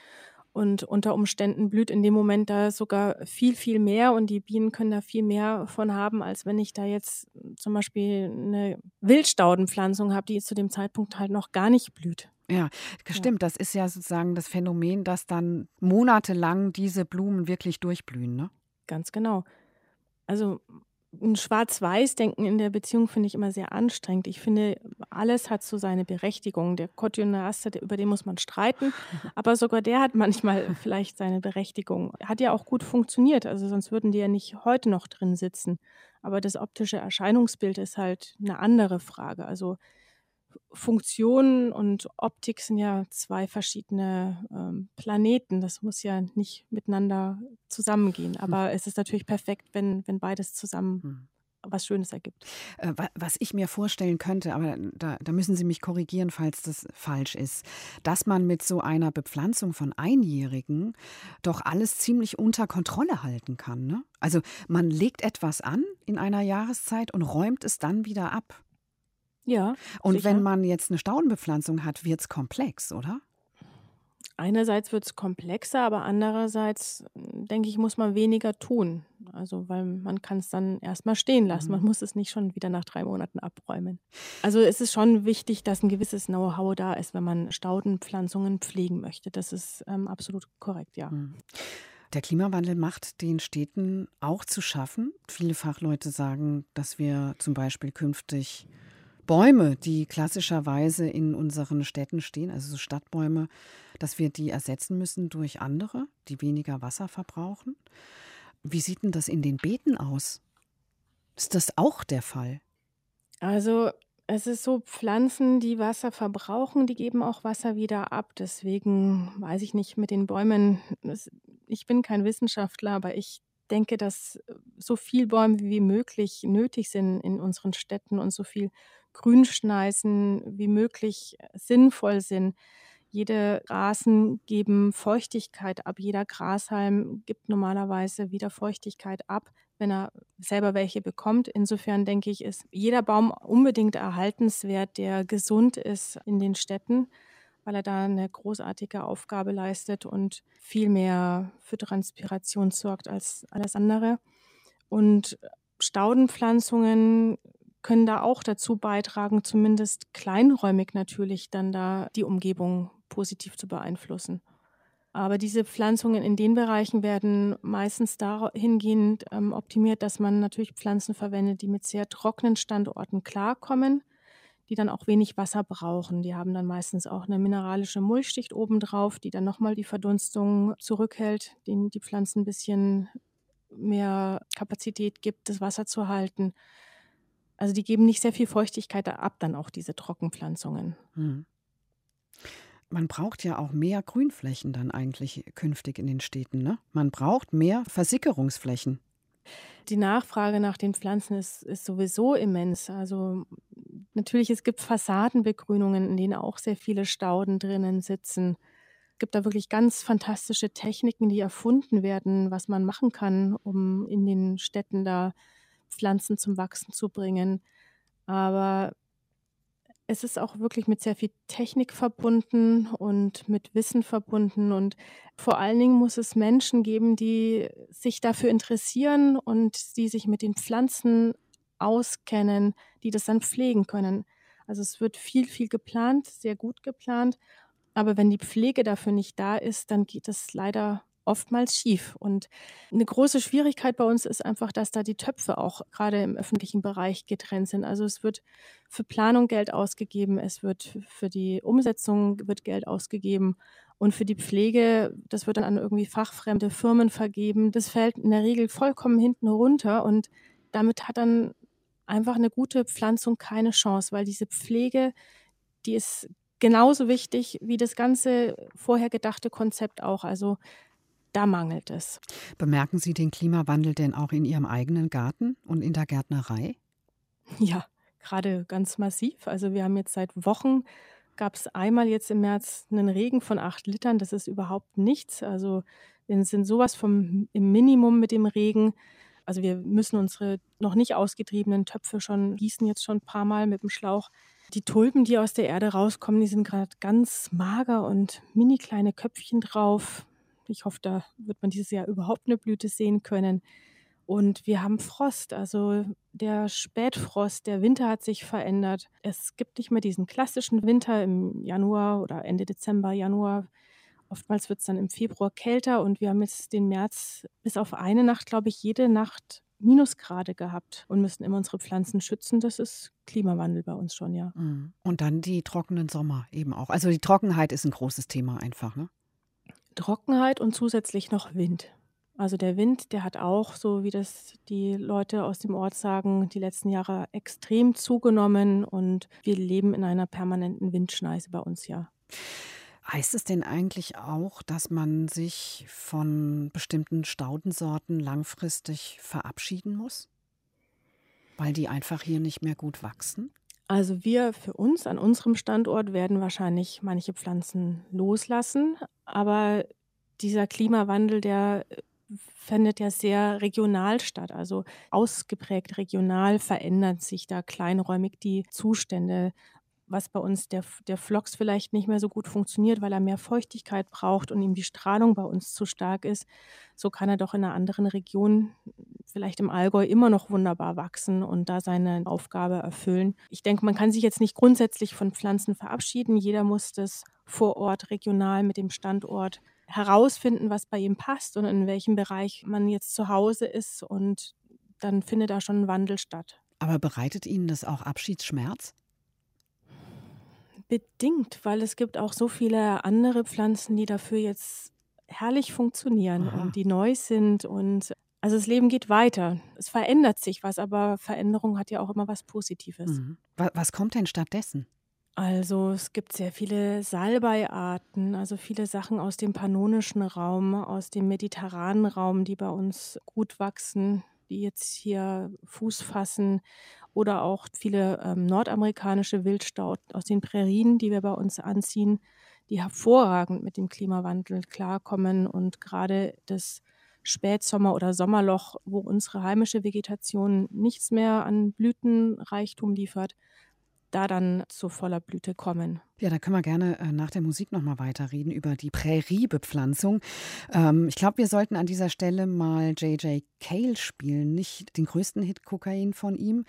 Und unter Umständen blüht in dem Moment da sogar viel, viel mehr und die Bienen können da viel mehr von haben, als wenn ich da jetzt zum Beispiel eine Wildstaudenpflanzung habe, die zu dem Zeitpunkt halt noch gar nicht blüht. Ja, stimmt. Ja. Das ist ja sozusagen das Phänomen, dass dann monatelang diese Blumen wirklich durchblühen, ne? Ganz genau. Also ein Schwarz-Weiß-Denken in der Beziehung finde ich immer sehr anstrengend. Ich finde, alles hat so seine Berechtigung. Der Cordionaster, über den muss man streiten, (laughs) aber sogar der hat manchmal vielleicht seine Berechtigung. Hat ja auch gut funktioniert, also sonst würden die ja nicht heute noch drin sitzen. Aber das optische Erscheinungsbild ist halt eine andere Frage. Also Funktion und Optik sind ja zwei verschiedene ähm, Planeten. Das muss ja nicht miteinander zusammengehen. Hm. Aber hm. es ist natürlich perfekt, wenn, wenn beides zusammen hm. was Schönes ergibt. Äh, was ich mir vorstellen könnte, aber da, da, müssen Sie mich korrigieren, falls das falsch ist, dass man mit so einer Bepflanzung von Einjährigen doch alles ziemlich unter Kontrolle halten kann. Ne? Also man legt etwas an in einer Jahreszeit und räumt es dann wieder ab. Ja. Und sicher. wenn man jetzt eine Staudenbepflanzung hat, wird es komplex, oder? Einerseits wird es komplexer, aber andererseits, denke ich, muss man weniger tun. Also, weil man kann es dann erstmal stehen lassen. Mhm. Man muss es nicht schon wieder nach drei Monaten abräumen. Also es ist schon wichtig, dass ein gewisses Know-how da ist, wenn man Staudenpflanzungen pflegen möchte. Das ist ähm, absolut korrekt, ja. Mhm. Der Klimawandel macht den Städten auch zu schaffen. Viele Fachleute sagen, dass wir zum Beispiel künftig Bäume, die klassischerweise in unseren Städten stehen, also so Stadtbäume, dass wir die ersetzen müssen durch andere, die weniger Wasser verbrauchen. Wie sieht denn das in den Beeten aus? Ist das auch der Fall? Also es ist so, Pflanzen, die Wasser verbrauchen, die geben auch Wasser wieder ab. Deswegen weiß ich nicht mit den Bäumen, ich bin kein Wissenschaftler, aber ich denke, dass so viel Bäume wie möglich nötig sind in unseren Städten und so viel Grünschneisen wie möglich sinnvoll sind. Jede Rasen geben Feuchtigkeit ab. Jeder Grashalm gibt normalerweise wieder Feuchtigkeit ab, wenn er selber welche bekommt. Insofern denke ich, ist jeder Baum unbedingt erhaltenswert, der gesund ist in den Städten, weil er da eine großartige Aufgabe leistet und viel mehr für Transpiration sorgt als alles andere. Und Staudenpflanzungen können da auch dazu beitragen, zumindest kleinräumig natürlich dann da die Umgebung positiv zu beeinflussen. Aber diese Pflanzungen in den Bereichen werden meistens dahingehend ähm, optimiert, dass man natürlich Pflanzen verwendet, die mit sehr trockenen Standorten klarkommen, die dann auch wenig Wasser brauchen. Die haben dann meistens auch eine mineralische Mulchschicht obendrauf, die dann nochmal die Verdunstung zurückhält, denen die Pflanzen ein bisschen mehr Kapazität gibt, das Wasser zu halten. Also die geben nicht sehr viel Feuchtigkeit ab, dann auch diese Trockenpflanzungen. Hm. Man braucht ja auch mehr Grünflächen dann eigentlich künftig in den Städten. Ne? Man braucht mehr Versickerungsflächen. Die Nachfrage nach den Pflanzen ist, ist sowieso immens. Also natürlich, es gibt Fassadenbegrünungen, in denen auch sehr viele Stauden drinnen sitzen. Es gibt da wirklich ganz fantastische Techniken, die erfunden werden, was man machen kann, um in den Städten da Pflanzen zum Wachsen zu bringen. Aber es ist auch wirklich mit sehr viel Technik verbunden und mit Wissen verbunden. Und vor allen Dingen muss es Menschen geben, die sich dafür interessieren und die sich mit den Pflanzen auskennen, die das dann pflegen können. Also es wird viel, viel geplant, sehr gut geplant. Aber wenn die Pflege dafür nicht da ist, dann geht es leider oftmals schief. Und eine große Schwierigkeit bei uns ist einfach, dass da die Töpfe auch gerade im öffentlichen Bereich getrennt sind. Also es wird für Planung Geld ausgegeben, es wird für die Umsetzung wird Geld ausgegeben und für die Pflege, das wird dann an irgendwie fachfremde Firmen vergeben. Das fällt in der Regel vollkommen hinten runter und damit hat dann einfach eine gute Pflanzung keine Chance, weil diese Pflege, die ist genauso wichtig wie das ganze vorher gedachte Konzept auch. Also da mangelt es. Bemerken Sie den Klimawandel denn auch in Ihrem eigenen Garten und in der Gärtnerei? Ja, gerade ganz massiv. Also wir haben jetzt seit Wochen, gab es einmal jetzt im März einen Regen von acht Litern. Das ist überhaupt nichts. Also wir sind sowas vom im Minimum mit dem Regen. Also wir müssen unsere noch nicht ausgetriebenen Töpfe schon gießen jetzt schon ein paar Mal mit dem Schlauch. Die Tulpen, die aus der Erde rauskommen, die sind gerade ganz mager und mini kleine Köpfchen drauf. Ich hoffe, da wird man dieses Jahr überhaupt eine Blüte sehen können. Und wir haben Frost, also der Spätfrost, der Winter hat sich verändert. Es gibt nicht mehr diesen klassischen Winter im Januar oder Ende Dezember, Januar. Oftmals wird es dann im Februar kälter und wir haben jetzt den März bis auf eine Nacht, glaube ich, jede Nacht Minusgrade gehabt und müssen immer unsere Pflanzen schützen. Das ist Klimawandel bei uns schon, ja. Mhm. Und dann die trockenen Sommer eben auch. Also die Trockenheit ist ein großes Thema einfach, ne? Trockenheit und zusätzlich noch Wind. Also der Wind, der hat auch, so wie das die Leute aus dem Ort sagen, die letzten Jahre extrem zugenommen und wir leben in einer permanenten Windschneise bei uns ja. Heißt es denn eigentlich auch, dass man sich von bestimmten Staudensorten langfristig verabschieden muss? Weil die einfach hier nicht mehr gut wachsen? Also wir für uns an unserem Standort werden wahrscheinlich manche Pflanzen loslassen, aber dieser Klimawandel, der äh, findet ja sehr regional statt, also ausgeprägt regional verändern sich da kleinräumig die Zustände was bei uns der, der Phlox vielleicht nicht mehr so gut funktioniert, weil er mehr Feuchtigkeit braucht und ihm die Strahlung bei uns zu stark ist, so kann er doch in einer anderen Region, vielleicht im Allgäu, immer noch wunderbar wachsen und da seine Aufgabe erfüllen. Ich denke, man kann sich jetzt nicht grundsätzlich von Pflanzen verabschieden. Jeder muss das vor Ort, regional mit dem Standort herausfinden, was bei ihm passt und in welchem Bereich man jetzt zu Hause ist und dann findet da schon ein Wandel statt. Aber bereitet Ihnen das auch Abschiedsschmerz? Bedingt, weil es gibt auch so viele andere Pflanzen, die dafür jetzt herrlich funktionieren Aha. und die neu sind und also das Leben geht weiter. Es verändert sich was, aber Veränderung hat ja auch immer was Positives. Mhm. Was kommt denn stattdessen? Also es gibt sehr viele Salbeiarten, also viele Sachen aus dem pannonischen Raum, aus dem mediterranen Raum, die bei uns gut wachsen, die jetzt hier Fuß fassen oder auch viele ähm, nordamerikanische Wildstau aus den Prärien, die wir bei uns anziehen, die hervorragend mit dem Klimawandel klarkommen und gerade das Spätsommer- oder Sommerloch, wo unsere heimische Vegetation nichts mehr an Blütenreichtum liefert, da dann zu voller Blüte kommen. Ja, da können wir gerne äh, nach der Musik nochmal weiterreden über die Präriebepflanzung. Ähm, ich glaube, wir sollten an dieser Stelle mal J.J. Cale spielen. Nicht den größten Hit Kokain von ihm,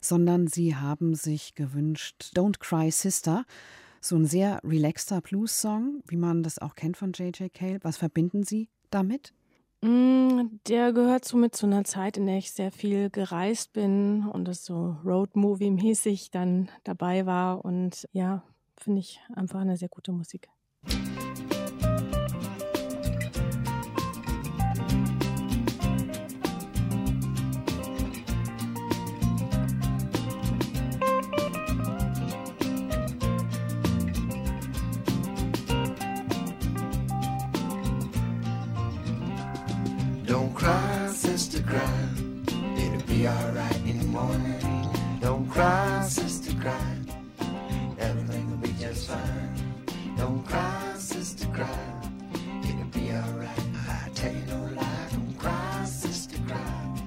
sondern sie haben sich gewünscht Don't Cry Sister. So ein sehr relaxter Blues-Song, wie man das auch kennt von J.J. Cale. Was verbinden Sie damit? Mm, der gehört somit zu einer Zeit, in der ich sehr viel gereist bin und das so Road-Movie-mäßig dann dabei war. Und ja, finde ich einfach eine sehr gute Musik. Alright in the morning. Don't cry, sister, cry. Everything will be just fine. Don't cry, sister, cry. It'll be alright. I tell you no lie. Don't cry, sister, cry.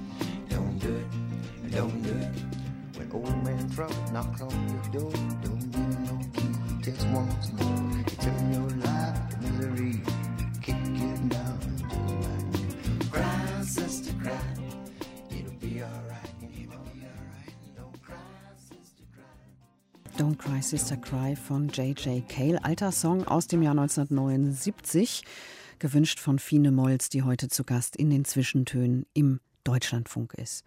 Don't do it, don't do it. When old man trouble knock on your door. Don't need no key, just once more. You turn your life misery, Don't Cry Sister Cry von J.J. Cale, alter Song aus dem Jahr 1979, gewünscht von Fine Molz, die heute zu Gast in den Zwischentönen im Deutschlandfunk ist.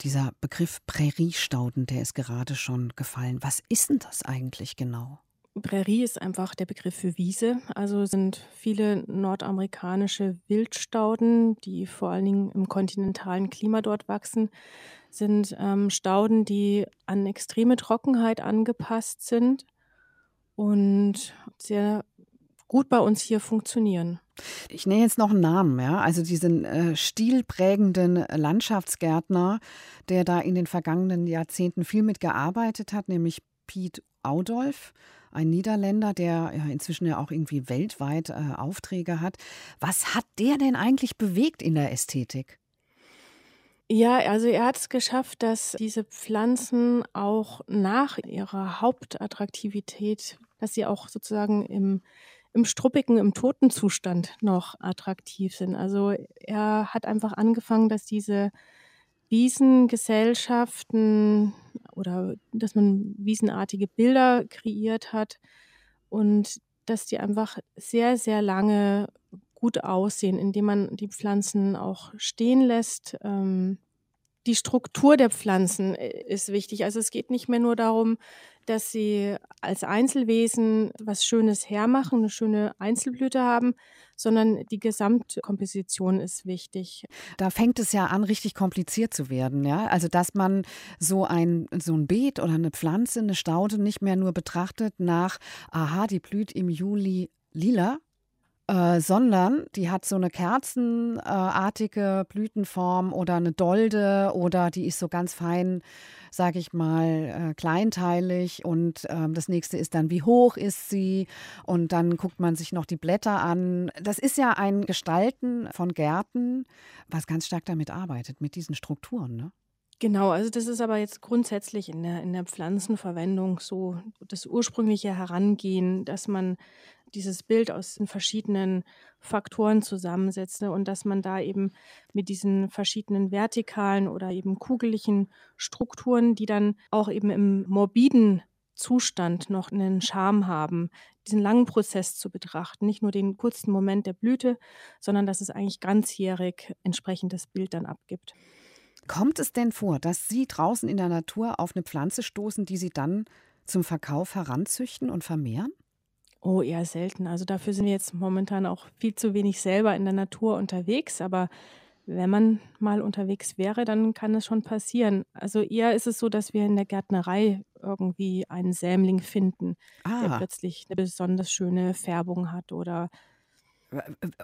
Dieser Begriff Präriestauden, der ist gerade schon gefallen. Was ist denn das eigentlich genau? Prärie ist einfach der Begriff für Wiese. Also sind viele nordamerikanische Wildstauden, die vor allen Dingen im kontinentalen Klima dort wachsen, sind ähm, Stauden, die an extreme Trockenheit angepasst sind und sehr gut bei uns hier funktionieren. Ich nenne jetzt noch einen Namen, ja. Also diesen äh, stilprägenden Landschaftsgärtner, der da in den vergangenen Jahrzehnten viel mitgearbeitet hat, nämlich Piet Audolf, ein Niederländer, der ja inzwischen ja auch irgendwie weltweit äh, Aufträge hat. Was hat der denn eigentlich bewegt in der Ästhetik? Ja, also er hat es geschafft, dass diese Pflanzen auch nach ihrer Hauptattraktivität, dass sie auch sozusagen im, im struppigen, im toten Zustand noch attraktiv sind. Also er hat einfach angefangen, dass diese Wiesengesellschaften oder dass man wiesenartige Bilder kreiert hat und dass die einfach sehr, sehr lange gut aussehen, indem man die Pflanzen auch stehen lässt. Ähm, die Struktur der Pflanzen äh, ist wichtig. Also es geht nicht mehr nur darum, dass sie als Einzelwesen was Schönes hermachen, eine schöne Einzelblüte haben, sondern die Gesamtkomposition ist wichtig. Da fängt es ja an, richtig kompliziert zu werden, ja. Also dass man so ein so ein Beet oder eine Pflanze, eine Staude nicht mehr nur betrachtet nach, aha, die blüht im Juli lila, äh, sondern die hat so eine kerzenartige Blütenform oder eine Dolde oder die ist so ganz fein, sage ich mal, äh, kleinteilig und ähm, das nächste ist dann, wie hoch ist sie und dann guckt man sich noch die Blätter an. Das ist ja ein Gestalten von Gärten, was ganz stark damit arbeitet, mit diesen Strukturen, ne? Genau, also das ist aber jetzt grundsätzlich in der, in der Pflanzenverwendung so das ursprüngliche Herangehen, dass man dieses Bild aus den verschiedenen Faktoren zusammensetzt ne, und dass man da eben mit diesen verschiedenen vertikalen oder eben kugeligen Strukturen, die dann auch eben im morbiden Zustand noch einen Charme haben, diesen langen Prozess zu betrachten, nicht nur den kurzen Moment der Blüte, sondern dass es eigentlich ganzjährig entsprechend das Bild dann abgibt. Kommt es denn vor, dass Sie draußen in der Natur auf eine Pflanze stoßen, die Sie dann zum Verkauf heranzüchten und vermehren? Oh, eher selten. Also dafür sind wir jetzt momentan auch viel zu wenig selber in der Natur unterwegs. Aber wenn man mal unterwegs wäre, dann kann es schon passieren. Also eher ist es so, dass wir in der Gärtnerei irgendwie einen Sämling finden, der Ah, plötzlich eine besonders schöne Färbung hat oder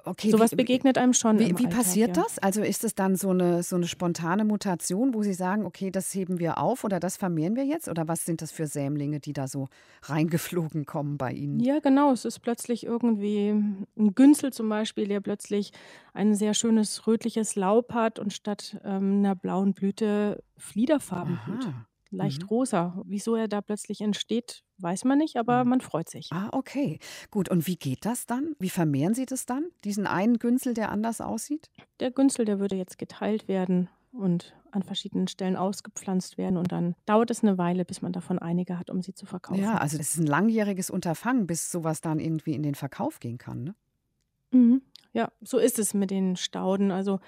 okay. sowas begegnet einem schon wie, wie Alltag, passiert ja. das? Also ist es dann so eine, so eine spontane Mutation, wo Sie sagen, okay, das heben wir auf oder das vermehren wir jetzt? Oder was sind das für Sämlinge, die da so reingeflogen kommen bei Ihnen? Ja, genau. Es ist plötzlich irgendwie ein Günzel zum Beispiel, der plötzlich ein sehr schönes rötliches Laub hat und statt ähm, einer blauen Blüte Fliederfarben blüht. Leicht Mhm. rosa. Wieso er da plötzlich entsteht, weiß man nicht, aber Mhm. man freut sich. Ah, okay. Gut. Und wie geht das dann? Wie vermehren Sie das dann? Diesen einen Günzel, der anders aussieht? Der Günzel, der würde jetzt geteilt werden und an verschiedenen Stellen ausgepflanzt werden und dann dauert es eine Weile, bis man davon einige hat, um sie zu verkaufen. Ja, also das ist ein langjähriges Unterfangen, bis sowas dann irgendwie in den Verkauf gehen kann. Ne? Mhm. Ja, so ist es mit den Stauden. Also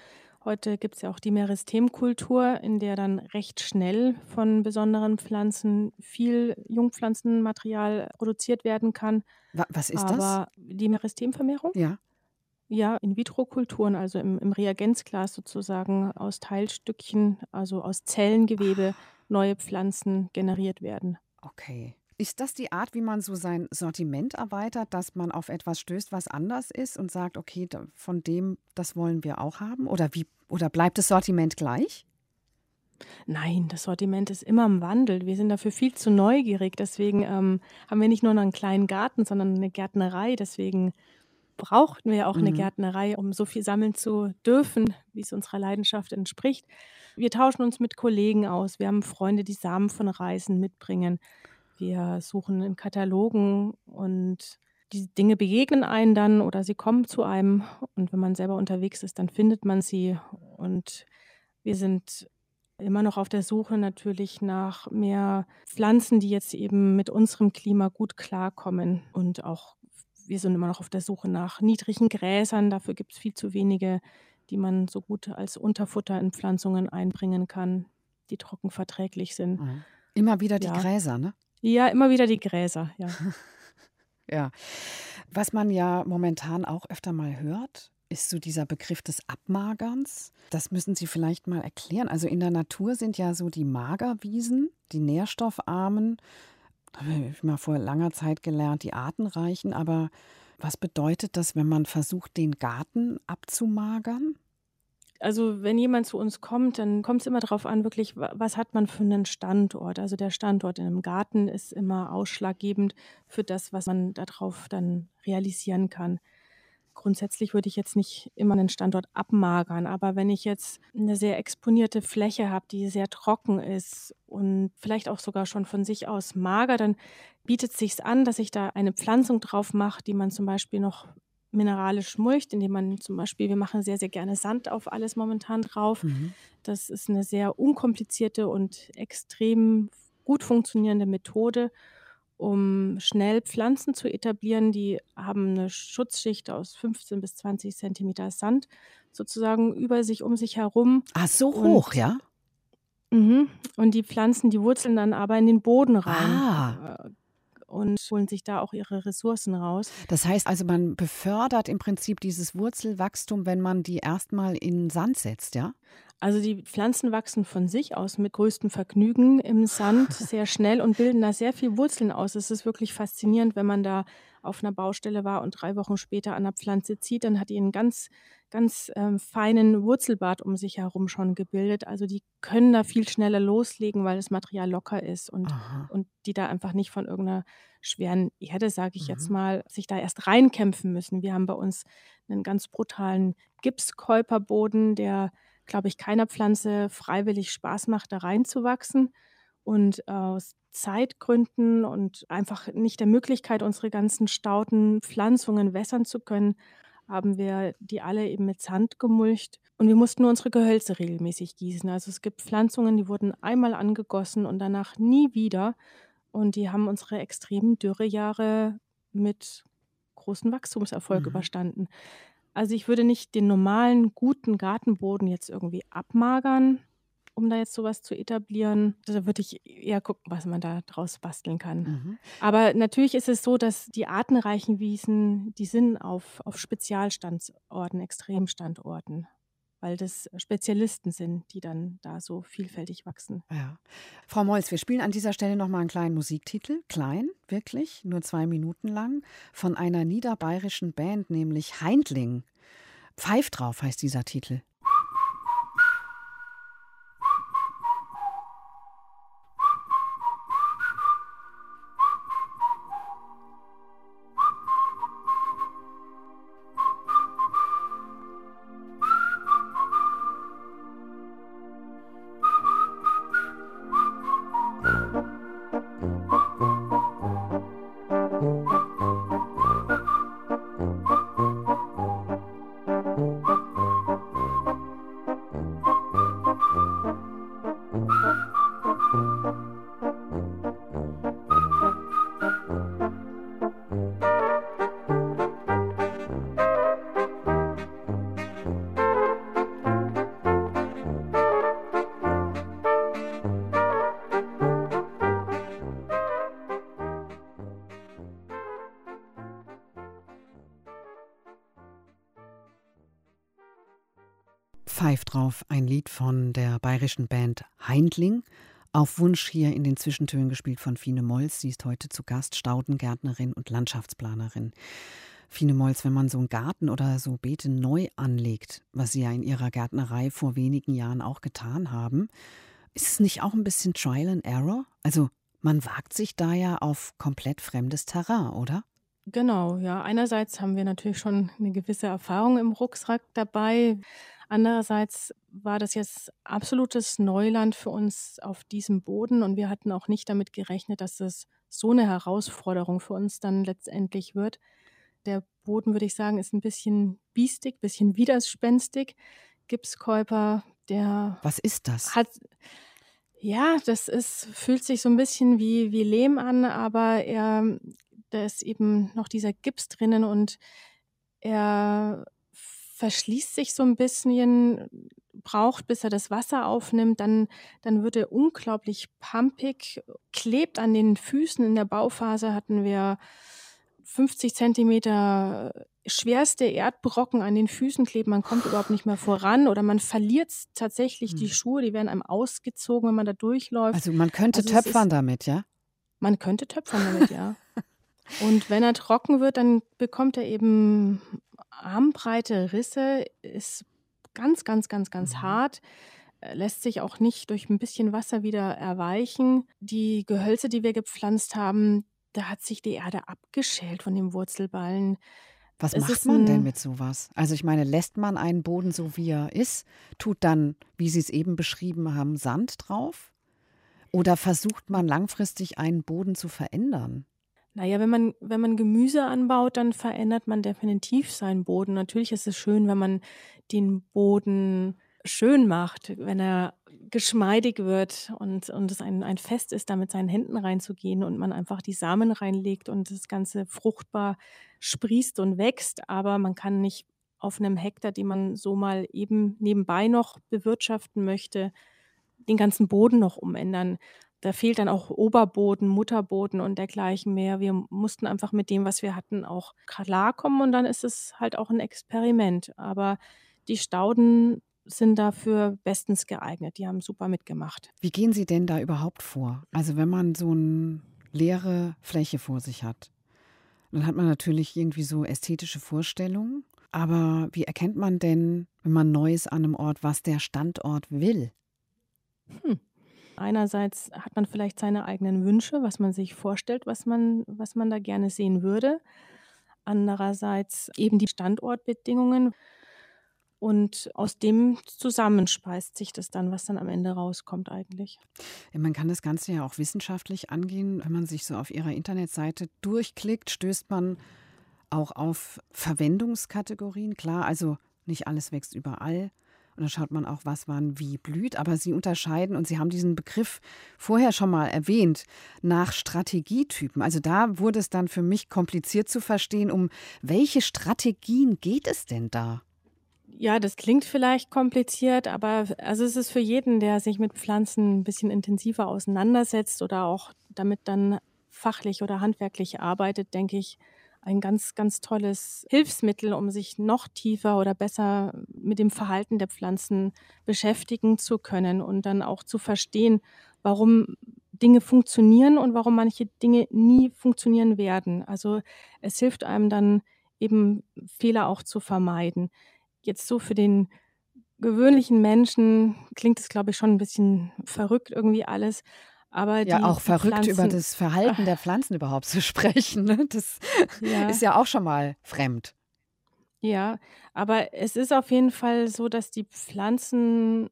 heute gibt es ja auch die Meristemkultur, in der dann recht schnell von besonderen Pflanzen viel Jungpflanzenmaterial produziert werden kann. Wa- Was ist das? Aber die Meristemvermehrung, Ja. ja, In-vitro-Kulturen, also im, im Reagenzglas sozusagen aus Teilstückchen, also aus Zellengewebe, neue Pflanzen generiert werden. Okay. Ist das die Art, wie man so sein Sortiment erweitert, dass man auf etwas stößt, was anders ist und sagt, okay, von dem, das wollen wir auch haben? Oder wie, oder bleibt das Sortiment gleich? Nein, das Sortiment ist immer im Wandel. Wir sind dafür viel zu neugierig. Deswegen ähm, haben wir nicht nur einen kleinen Garten, sondern eine Gärtnerei. Deswegen brauchten wir auch eine Mhm. Gärtnerei, um so viel sammeln zu dürfen, wie es unserer Leidenschaft entspricht. Wir tauschen uns mit Kollegen aus. Wir haben Freunde, die Samen von Reisen mitbringen. Wir suchen in Katalogen und die Dinge begegnen einen dann oder sie kommen zu einem. Und wenn man selber unterwegs ist, dann findet man sie. Und wir sind immer noch auf der Suche natürlich nach mehr Pflanzen, die jetzt eben mit unserem Klima gut klarkommen. Und auch wir sind immer noch auf der Suche nach niedrigen Gräsern. Dafür gibt es viel zu wenige, die man so gut als Unterfutter in Pflanzungen einbringen kann, die trocken verträglich sind. Mhm. Immer wieder die Ja. Gräser, ne? Ja, immer wieder die Gräser, ja. (laughs) Ja. Was man ja momentan auch öfter mal hört, ist so dieser Begriff des Abmagerns. Das müssen Sie vielleicht mal erklären. Also in der Natur sind ja so die Magerwiesen, die nährstoffarmen, habe ich mal vor langer Zeit gelernt, die artenreichen. Aber was bedeutet das, wenn man versucht, den Garten abzumagern? Also wenn jemand zu uns kommt, dann kommt es immer darauf an, wirklich, wa- was hat man für einen Standort. Also der Standort in einem Garten ist immer ausschlaggebend für das, was man darauf dann realisieren kann. Grundsätzlich würde ich jetzt nicht immer einen Standort abmagern, aber wenn ich jetzt eine sehr exponierte Fläche habe, die sehr trocken ist und vielleicht auch sogar schon von sich aus mager, dann bietet es sich an, dass ich da eine Pflanzung drauf mache, die man zum Beispiel noch mineralisch mulcht, indem man zum Beispiel, wir machen sehr, sehr gerne Sand auf alles momentan drauf. Mhm. Das ist eine sehr unkomplizierte und extrem gut funktionierende Methode, um schnell Pflanzen zu etablieren. Die haben eine Schutzschicht aus 15 bis 20 Zentimeter Sand sozusagen über sich, um sich herum. Ah, so Und- hoch, ja? Mhm. Und die Pflanzen, die wurzeln dann aber in den Boden rein. Ah. Und holen sich da auch ihre Ressourcen raus. Das heißt also, man befördert im Prinzip dieses Wurzelwachstum, wenn man die erstmal in Sand setzt, ja? Also die Pflanzen wachsen von sich aus mit größtem Vergnügen im Sand (laughs) sehr schnell und bilden da sehr viel Wurzeln aus. Es ist wirklich faszinierend, wenn man da auf einer Baustelle war und drei Wochen später an der Pflanze zieht, dann hat die einen ganz, ganz ähm, feinen Wurzelbart um sich herum schon gebildet. Also die können da viel schneller loslegen, weil das Material locker ist und, Aha. und die da einfach nicht von irgendeiner schweren Erde, sage ich jetzt Mhm. mal, sich da erst reinkämpfen müssen. Wir haben bei uns einen ganz brutalen Gipskäuperboden, der glaube ich, keiner Pflanze freiwillig Spaß macht, da reinzuwachsen. Und aus Zeitgründen und einfach nicht der Möglichkeit, unsere ganzen Stauden, Pflanzungen wässern zu können, haben wir die alle eben mit Sand gemulcht. Und wir mussten nur unsere Gehölze regelmäßig gießen. Also es gibt Pflanzungen, die wurden einmal angegossen und danach nie wieder. Und die haben unsere extremen Dürrejahre mit großem Wachstumserfolg Mhm. überstanden. Also ich würde nicht den normalen, guten Gartenboden jetzt irgendwie abmagern, um da jetzt sowas zu etablieren. Da würde ich eher gucken, was man da draus basteln kann. Mhm. Aber natürlich ist es so, dass die artenreichen Wiesen, die sind auf, auf Spezialstandorten, Extremstandorten, weil das Spezialisten sind, die dann da so vielfältig wachsen. Ja. Frau Molz, wir spielen an dieser Stelle noch mal einen kleinen Musiktitel. Klein, wirklich, nur zwei Minuten lang, von einer niederbayerischen Band, nämlich Heindling. Pfeif drauf heißt dieser Titel. Lied von der bayerischen Band Heindling. Auf Wunsch hier in den Zwischentönen gespielt von Fine Molz. Sie ist heute zu Gast, Staudengärtnerin und Landschaftsplanerin. Fine Molz, wenn man so einen Garten oder so Beete neu anlegt, was Sie ja in Ihrer Gärtnerei vor wenigen Jahren auch getan haben, ist es nicht auch ein bisschen Trial and Error? Also man wagt sich da ja auf komplett fremdes Terrain, oder? Genau, ja. Einerseits haben wir natürlich schon eine gewisse Erfahrung im Rucksack dabei. Andererseits war das jetzt absolutes Neuland für uns auf diesem Boden und wir hatten auch nicht damit gerechnet, dass es so eine Herausforderung für uns dann letztendlich wird. Der Boden, würde ich sagen, ist ein bisschen biestig, ein bisschen widerspenstig. Gipskäuper, der Was ist das? hat, ja, das ist, fühlt sich so ein bisschen wie, wie Lehm an, aber er, da ist eben noch dieser Gips drinnen und er verschließt sich so ein bisschen, braucht, bis er das Wasser aufnimmt, dann, dann wird er unglaublich pumpig, klebt an den Füßen. In der Bauphase hatten wir 50 Zentimeter schwerste Erdbrocken an den Füßen kleben, man kommt überhaupt nicht mehr voran oder man verliert tatsächlich die Hm. Schuhe, die werden einem ausgezogen, wenn man da durchläuft. Also man könnte Also töpfern ist, damit, ja? man könnte töpfern damit, ja. (laughs) Und wenn er trocken wird, dann bekommt er eben armbreite Risse, ist ganz, ganz, ganz, ganz Mhm. hart, äh, lässt sich auch nicht durch ein bisschen Wasser wieder erweichen. Die Gehölze, die wir gepflanzt haben, da hat sich die Erde abgeschält von dem Wurzelballen. Was Es macht man denn mit sowas? Also ich meine, lässt man einen Boden so, wie er ist, tut dann, wie Sie es eben beschrieben haben, Sand drauf? Oder versucht man langfristig einen Boden zu verändern? Naja, wenn man, wenn man Gemüse anbaut, dann verändert man definitiv seinen Boden. Natürlich ist es schön, wenn man den Boden schön macht, wenn er geschmeidig wird und, und es ein, ein Fest ist, da mit seinen Händen reinzugehen und man einfach die Samen reinlegt und das Ganze fruchtbar sprießt und wächst. Aber man kann nicht auf einem Hektar, den man so mal eben nebenbei noch bewirtschaften möchte, den ganzen Boden noch umändern. Da fehlt dann auch Oberboden, Mutterboden und dergleichen mehr. Wir mussten einfach mit dem, was wir hatten, auch klarkommen und dann ist es halt auch ein Experiment. Aber die Stauden sind dafür bestens geeignet. Die haben super mitgemacht. Wie gehen Sie denn da überhaupt vor? Also wenn man so eine leere Fläche vor sich hat, dann hat man natürlich irgendwie so ästhetische Vorstellungen. Aber wie erkennt man denn, wenn man neu ist an einem Ort, was der Standort will? Hm. Einerseits hat man vielleicht seine eigenen Wünsche, was man sich vorstellt, was man, was man da gerne sehen würde. Andererseits eben die Standortbedingungen. Und aus dem zusammenspeist sich das dann, was dann am Ende rauskommt eigentlich. Ja, Man kann das Ganze ja auch wissenschaftlich angehen. Wenn man sich so auf Ihrer Internetseite durchklickt, stößt man auch auf Verwendungskategorien. Klar, also nicht alles wächst überall. Und dann schaut man auch, was wann wie blüht. Aber Sie unterscheiden, und Sie haben diesen Begriff vorher schon mal erwähnt, nach Strategietypen. Also da wurde es dann für mich kompliziert zu verstehen, um welche Strategien geht es denn da? Ja, das klingt vielleicht kompliziert, aber also es ist für jeden, der sich mit Pflanzen ein bisschen intensiver auseinandersetzt oder auch damit dann fachlich oder handwerklich arbeitet, denke ich, ein ganz, ganz tolles Hilfsmittel, um sich noch tiefer oder besser mit dem Verhalten der Pflanzen beschäftigen zu können und dann auch zu verstehen, warum Dinge funktionieren und warum manche Dinge nie funktionieren werden. Also es hilft einem dann eben Fehler auch zu vermeiden. Jetzt so für den gewöhnlichen Menschen klingt es, glaube ich, schon ein bisschen verrückt irgendwie alles. Aber Ja, auch verrückt über Pflanzen, das Verhalten der Pflanzen überhaupt zu (laughs) sprechen. Ne? Das ja, ist ja auch schon mal fremd. ja, aber es ist auf jeden Fall so, dass die Pflanzen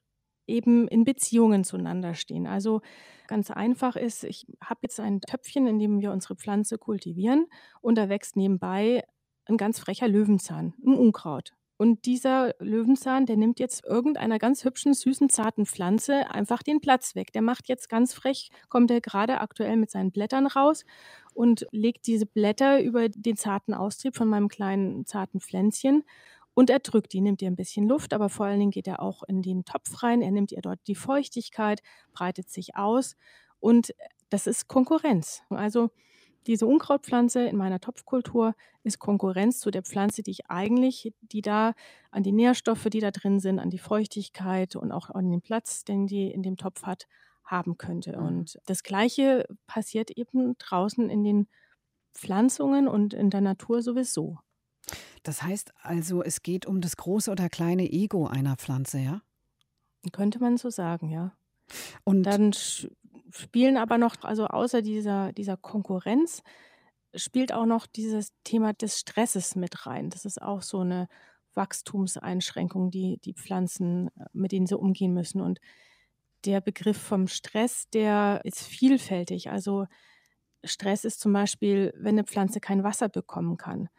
eben in Beziehungen zueinander stehen. Also ganz einfach ist, ich habe jetzt ein Töpfchen, in dem wir unsere Pflanze kultivieren und da wächst nebenbei ein ganz frecher Löwenzahn, ein Unkraut. Und dieser Löwenzahn, der nimmt jetzt irgendeiner ganz hübschen, süßen, zarten Pflanze einfach den Platz weg. Der macht jetzt ganz frech, kommt er gerade aktuell mit seinen Blättern raus und legt diese Blätter über den zarten Austrieb von meinem kleinen zarten Pflänzchen und er drückt die, nimmt ihr ein bisschen Luft, aber vor allen Dingen geht er auch in den Topf rein, er nimmt ihr dort die Feuchtigkeit, breitet sich aus und das ist Konkurrenz. Also diese Unkrautpflanze in meiner Topfkultur ist Konkurrenz zu der Pflanze, die ich eigentlich, die da an die Nährstoffe, die da drin sind, an die Feuchtigkeit und auch an den Platz, den die in dem Topf hat, haben könnte. Mhm. Und das Gleiche passiert eben draußen in den Pflanzungen und in der Natur sowieso. Das heißt also, es geht um das große oder kleine Ego einer Pflanze, ja? Könnte man so sagen, ja. Und Dann spielen aber noch, also außer dieser, dieser Konkurrenz, spielt auch noch dieses Thema des Stresses mit rein. Das ist auch so eine Wachstumseinschränkung, die die Pflanzen, äh, mit denen sie umgehen müssen. Und der Begriff vom Stress, der ist vielfältig. Also Stress ist zum Beispiel, wenn eine Pflanze kein Wasser bekommen kann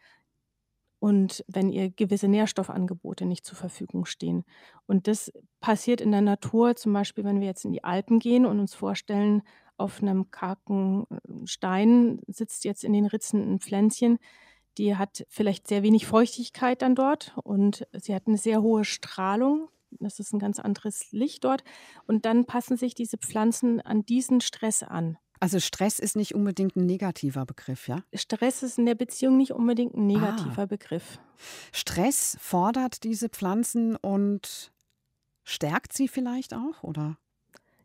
und wenn ihr gewisse Nährstoffangebote nicht zur Verfügung stehen. Und das passiert in der Natur, zum Beispiel, wenn wir jetzt in die Alpen gehen und uns vorstellen, auf einem kargen äh, Stein sitzt jetzt in den Ritzen ein Pflänzchen, die hat vielleicht sehr wenig Feuchtigkeit dann dort und sie hat eine sehr hohe Strahlung. Das ist ein ganz anderes Licht dort. Und dann passen sich diese Pflanzen an diesen Stress an. Also Stress ist nicht unbedingt ein negativer Begriff, ja? Stress ist in der Beziehung nicht unbedingt ein negativer ah. Begriff. Stress fordert diese Pflanzen und stärkt sie vielleicht auch, oder?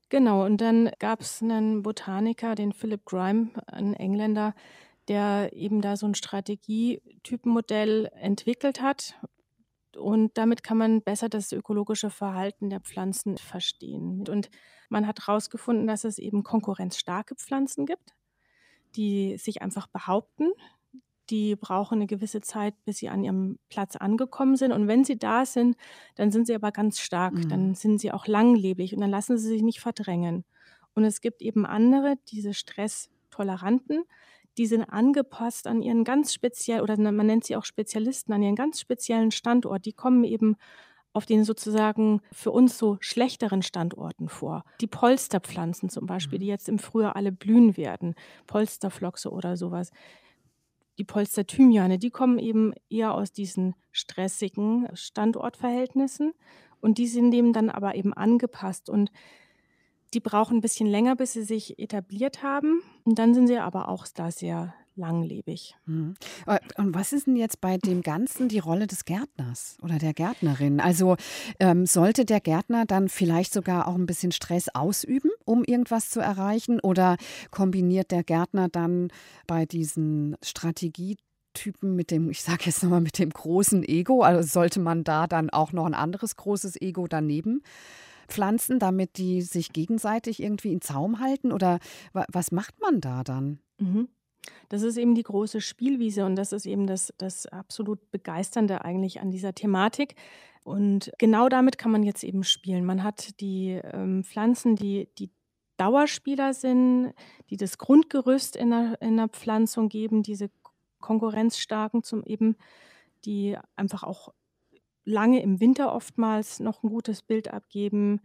Genau, und dann gab es einen Botaniker, den Philip Grime, ein Engländer, der eben da so ein Strategietypenmodell entwickelt hat. Und damit kann man besser das ökologische Verhalten der Pflanzen verstehen. Und man hat herausgefunden, dass es eben konkurrenzstarke Pflanzen gibt, die sich einfach behaupten. Die brauchen eine gewisse Zeit, bis sie an ihrem Platz angekommen sind. Und wenn sie da sind, dann sind sie aber ganz stark. Mhm. Dann sind sie auch langlebig und dann lassen sie sich nicht verdrängen. Und es gibt eben andere, diese Stresstoleranten, die sind angepasst an ihren ganz speziell, oder man nennt sie auch Spezialisten, an ihren ganz speziellen Standort. Die kommen eben auf den sozusagen für uns so schlechteren Standorten vor. Die Polsterpflanzen zum Beispiel, die mhm. jetzt im Frühjahr alle blühen werden, Polsterfloxe oder sowas. Die Polsterthymiane, die kommen eben eher aus diesen stressigen Standortverhältnissen und die sind dem dann aber eben angepasst und die brauchen ein bisschen länger, bis sie sich etabliert haben. Und dann sind sie aber auch da sehr langlebig. Mhm. Äh, und was ist denn jetzt bei dem Ganzen die Rolle des Gärtners oder der Gärtnerin? Also ähm, sollte der Gärtner dann vielleicht sogar auch ein bisschen Stress ausüben, um irgendwas zu erreichen? Oder kombiniert der Gärtner dann bei diesen Strategie Typen mit dem, ich sage jetzt nochmal, mit dem großen Ego? Also sollte man da dann auch noch ein anderes großes Ego daneben pflanzen, damit die sich gegenseitig irgendwie in Zaum halten? Oder was macht man da dann? Mhm. Das ist eben die große Spielwiese und das ist eben das, das absolut Begeisternde eigentlich an dieser Thematik. Und genau damit kann man jetzt eben spielen. Man hat die ähm, Pflanzen, die, die Dauerspieler sind, die das Grundgerüst in der, in der Pflanzung geben, diese konkurrenzstarken zum eben, die einfach auch lange im Winter oftmals noch ein gutes Bild abgeben.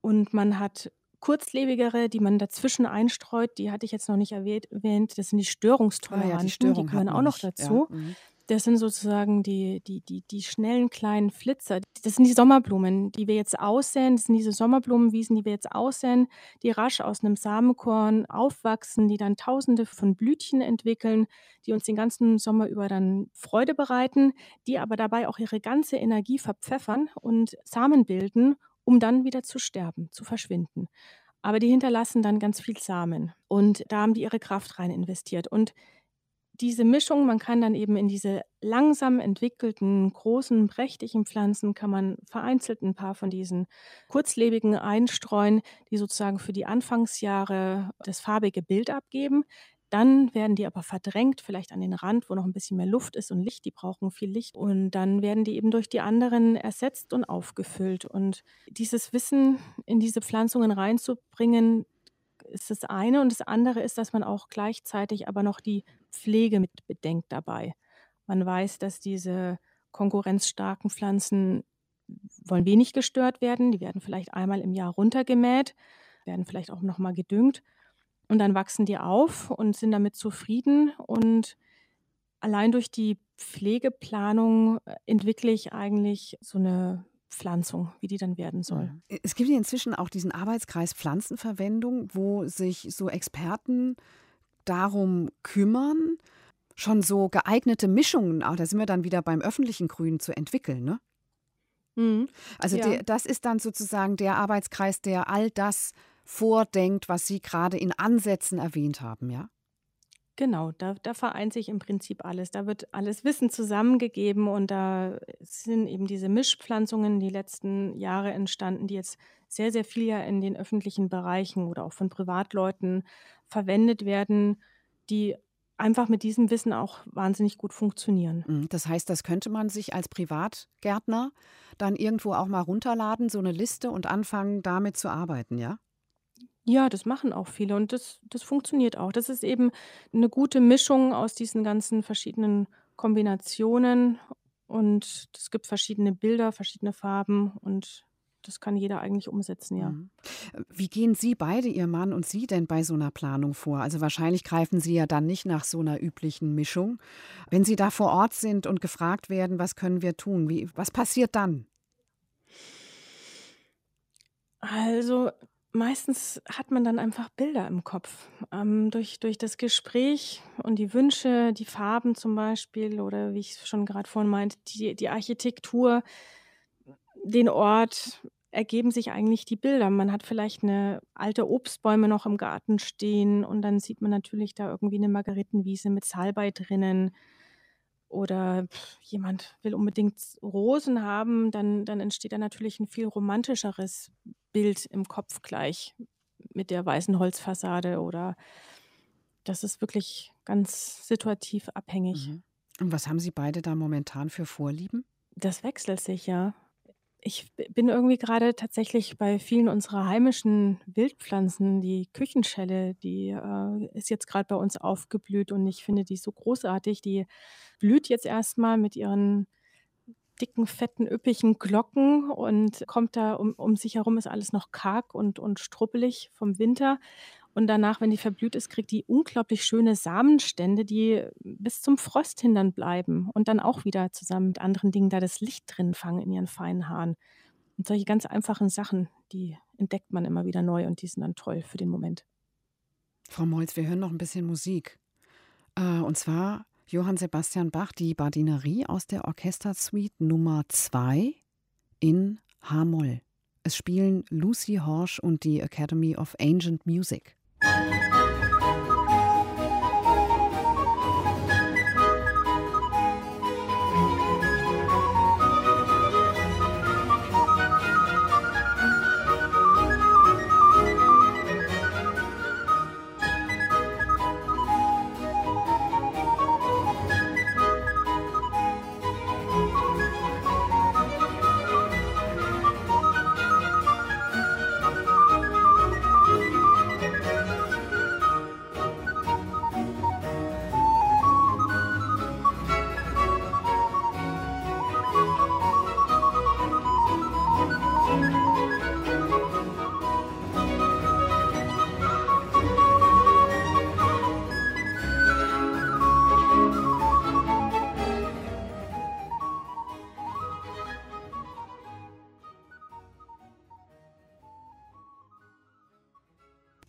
Und man hat kurzlebigere, die man dazwischen einstreut, die hatte ich jetzt noch nicht erwähnt, das sind die Störungstoleranten, ah ja, die, Störung die gehören auch noch dazu. Ja. Mhm. Das sind sozusagen die, die, die, die schnellen kleinen Flitzer. Das sind die Sommerblumen, die wir jetzt aussehen. Das sind diese Sommerblumenwiesen, die wir jetzt aussehen, die rasch aus einem Samenkorn aufwachsen, die dann tausende von Blütchen entwickeln, die uns den ganzen Sommer über dann Freude bereiten, die aber dabei auch ihre ganze Energie verpfeffern und Samen bilden, um dann wieder zu sterben, zu verschwinden. Aber die hinterlassen dann ganz viel Samen und da haben die ihre Kraft rein investiert. Und diese Mischung, man kann dann eben in diese langsam entwickelten, großen, prächtigen Pflanzen, kann man vereinzelt ein paar von diesen kurzlebigen einstreuen, die sozusagen für die Anfangsjahre das farbige Bild abgeben. Dann werden die aber verdrängt, vielleicht an den Rand, wo noch ein bisschen mehr Luft ist und Licht. Die brauchen viel Licht. Und dann werden die eben durch die anderen ersetzt und aufgefüllt. Und dieses Wissen in diese Pflanzungen reinzubringen, ist das eine. Und das andere ist, dass man auch gleichzeitig aber noch die Pflege mit bedenkt dabei. Man weiß, dass diese konkurrenzstarken Pflanzen wollen wenig gestört werden. Die werden vielleicht einmal im Jahr runtergemäht, werden vielleicht auch nochmal gedüngt. Und dann wachsen die auf und sind damit zufrieden. Und allein durch die Pflegeplanung äh, entwickle ich eigentlich so eine Pflanzung, wie die dann werden soll. Mhm. Es gibt ja inzwischen auch diesen Arbeitskreis Pflanzenverwendung, wo sich so Experten darum kümmern, schon so geeignete Mischungen, auch da sind wir dann wieder beim öffentlichen Grün, zu entwickeln. Ne? Mhm. Also ja. der, das ist dann sozusagen der Arbeitskreis, der all das vordenkt, was Sie gerade in Ansätzen erwähnt haben, ja? Genau, da, da vereint sich im Prinzip alles. Da wird alles Wissen zusammengegeben und da sind eben diese Mischpflanzungen die letzten Jahre entstanden, die jetzt sehr, sehr viel ja in den öffentlichen Bereichen oder auch von Privatleuten verwendet werden, die einfach mit diesem Wissen auch wahnsinnig gut funktionieren. Mhm, das heißt, das könnte man sich als Privatgärtner dann irgendwo auch mal runterladen, so eine Liste und anfangen, damit zu arbeiten, ja? Ja, das machen auch viele und das, das funktioniert auch. Das ist eben eine gute Mischung aus diesen ganzen verschiedenen Kombinationen und es gibt verschiedene Bilder, verschiedene Farben und das kann jeder eigentlich umsetzen, ja. Mhm. Wie gehen Sie beide, Ihr Mann und Sie, denn bei so einer Planung vor? Also wahrscheinlich greifen Sie ja dann nicht nach so einer üblichen Mischung. Wenn Sie da vor Ort sind und gefragt werden, was können wir tun? Wie, was passiert dann? Also meistens hat man dann einfach Bilder im Kopf. Ähm, durch, durch das Gespräch und die Wünsche, die Farben zum Beispiel oder wie ich schon gerade vorhin meinte, die, die Architektur, den Ort ergeben sich eigentlich die Bilder. Man hat vielleicht eine alte Obstbäume noch im Garten stehen und dann sieht man natürlich da irgendwie eine Margaritenwiese mit Salbei drinnen. Oder jemand will unbedingt Rosen haben, dann, dann entsteht da natürlich ein viel romantischeres Bild im Kopf gleich mit der weißen Holzfassade oder das ist wirklich ganz situativ abhängig. Mhm. Und was haben Sie beide da momentan für Vorlieben? Das wechselt sich ja ich bin irgendwie gerade tatsächlich bei vielen unserer heimischen Wildpflanzen, die Küchenschelle, die äh, ist jetzt gerade bei uns aufgeblüht und ich finde die so großartig. Die blüht jetzt erstmal mit ihren dicken, fetten, üppigen Glocken und kommt da um, um sich herum ist alles noch karg und, und struppelig vom Winter. Und danach, wenn die verblüht ist, kriegt die unglaublich schöne Samenstände, die bis zum Frost hin dann bleiben und dann auch wieder zusammen mit anderen Dingen da das Licht drin fangen in ihren feinen Haaren. Und solche ganz einfachen Sachen, die entdeckt man immer wieder neu und die sind dann toll für den Moment. Frau Molz, wir hören noch ein bisschen Musik. Äh, und zwar Johann Sebastian Bach, die Bardinerie aus der Orchestersuite Nummer 2 in H-Moll. Es spielen Lucy Horsch und die Academy of Ancient Music. Thank you.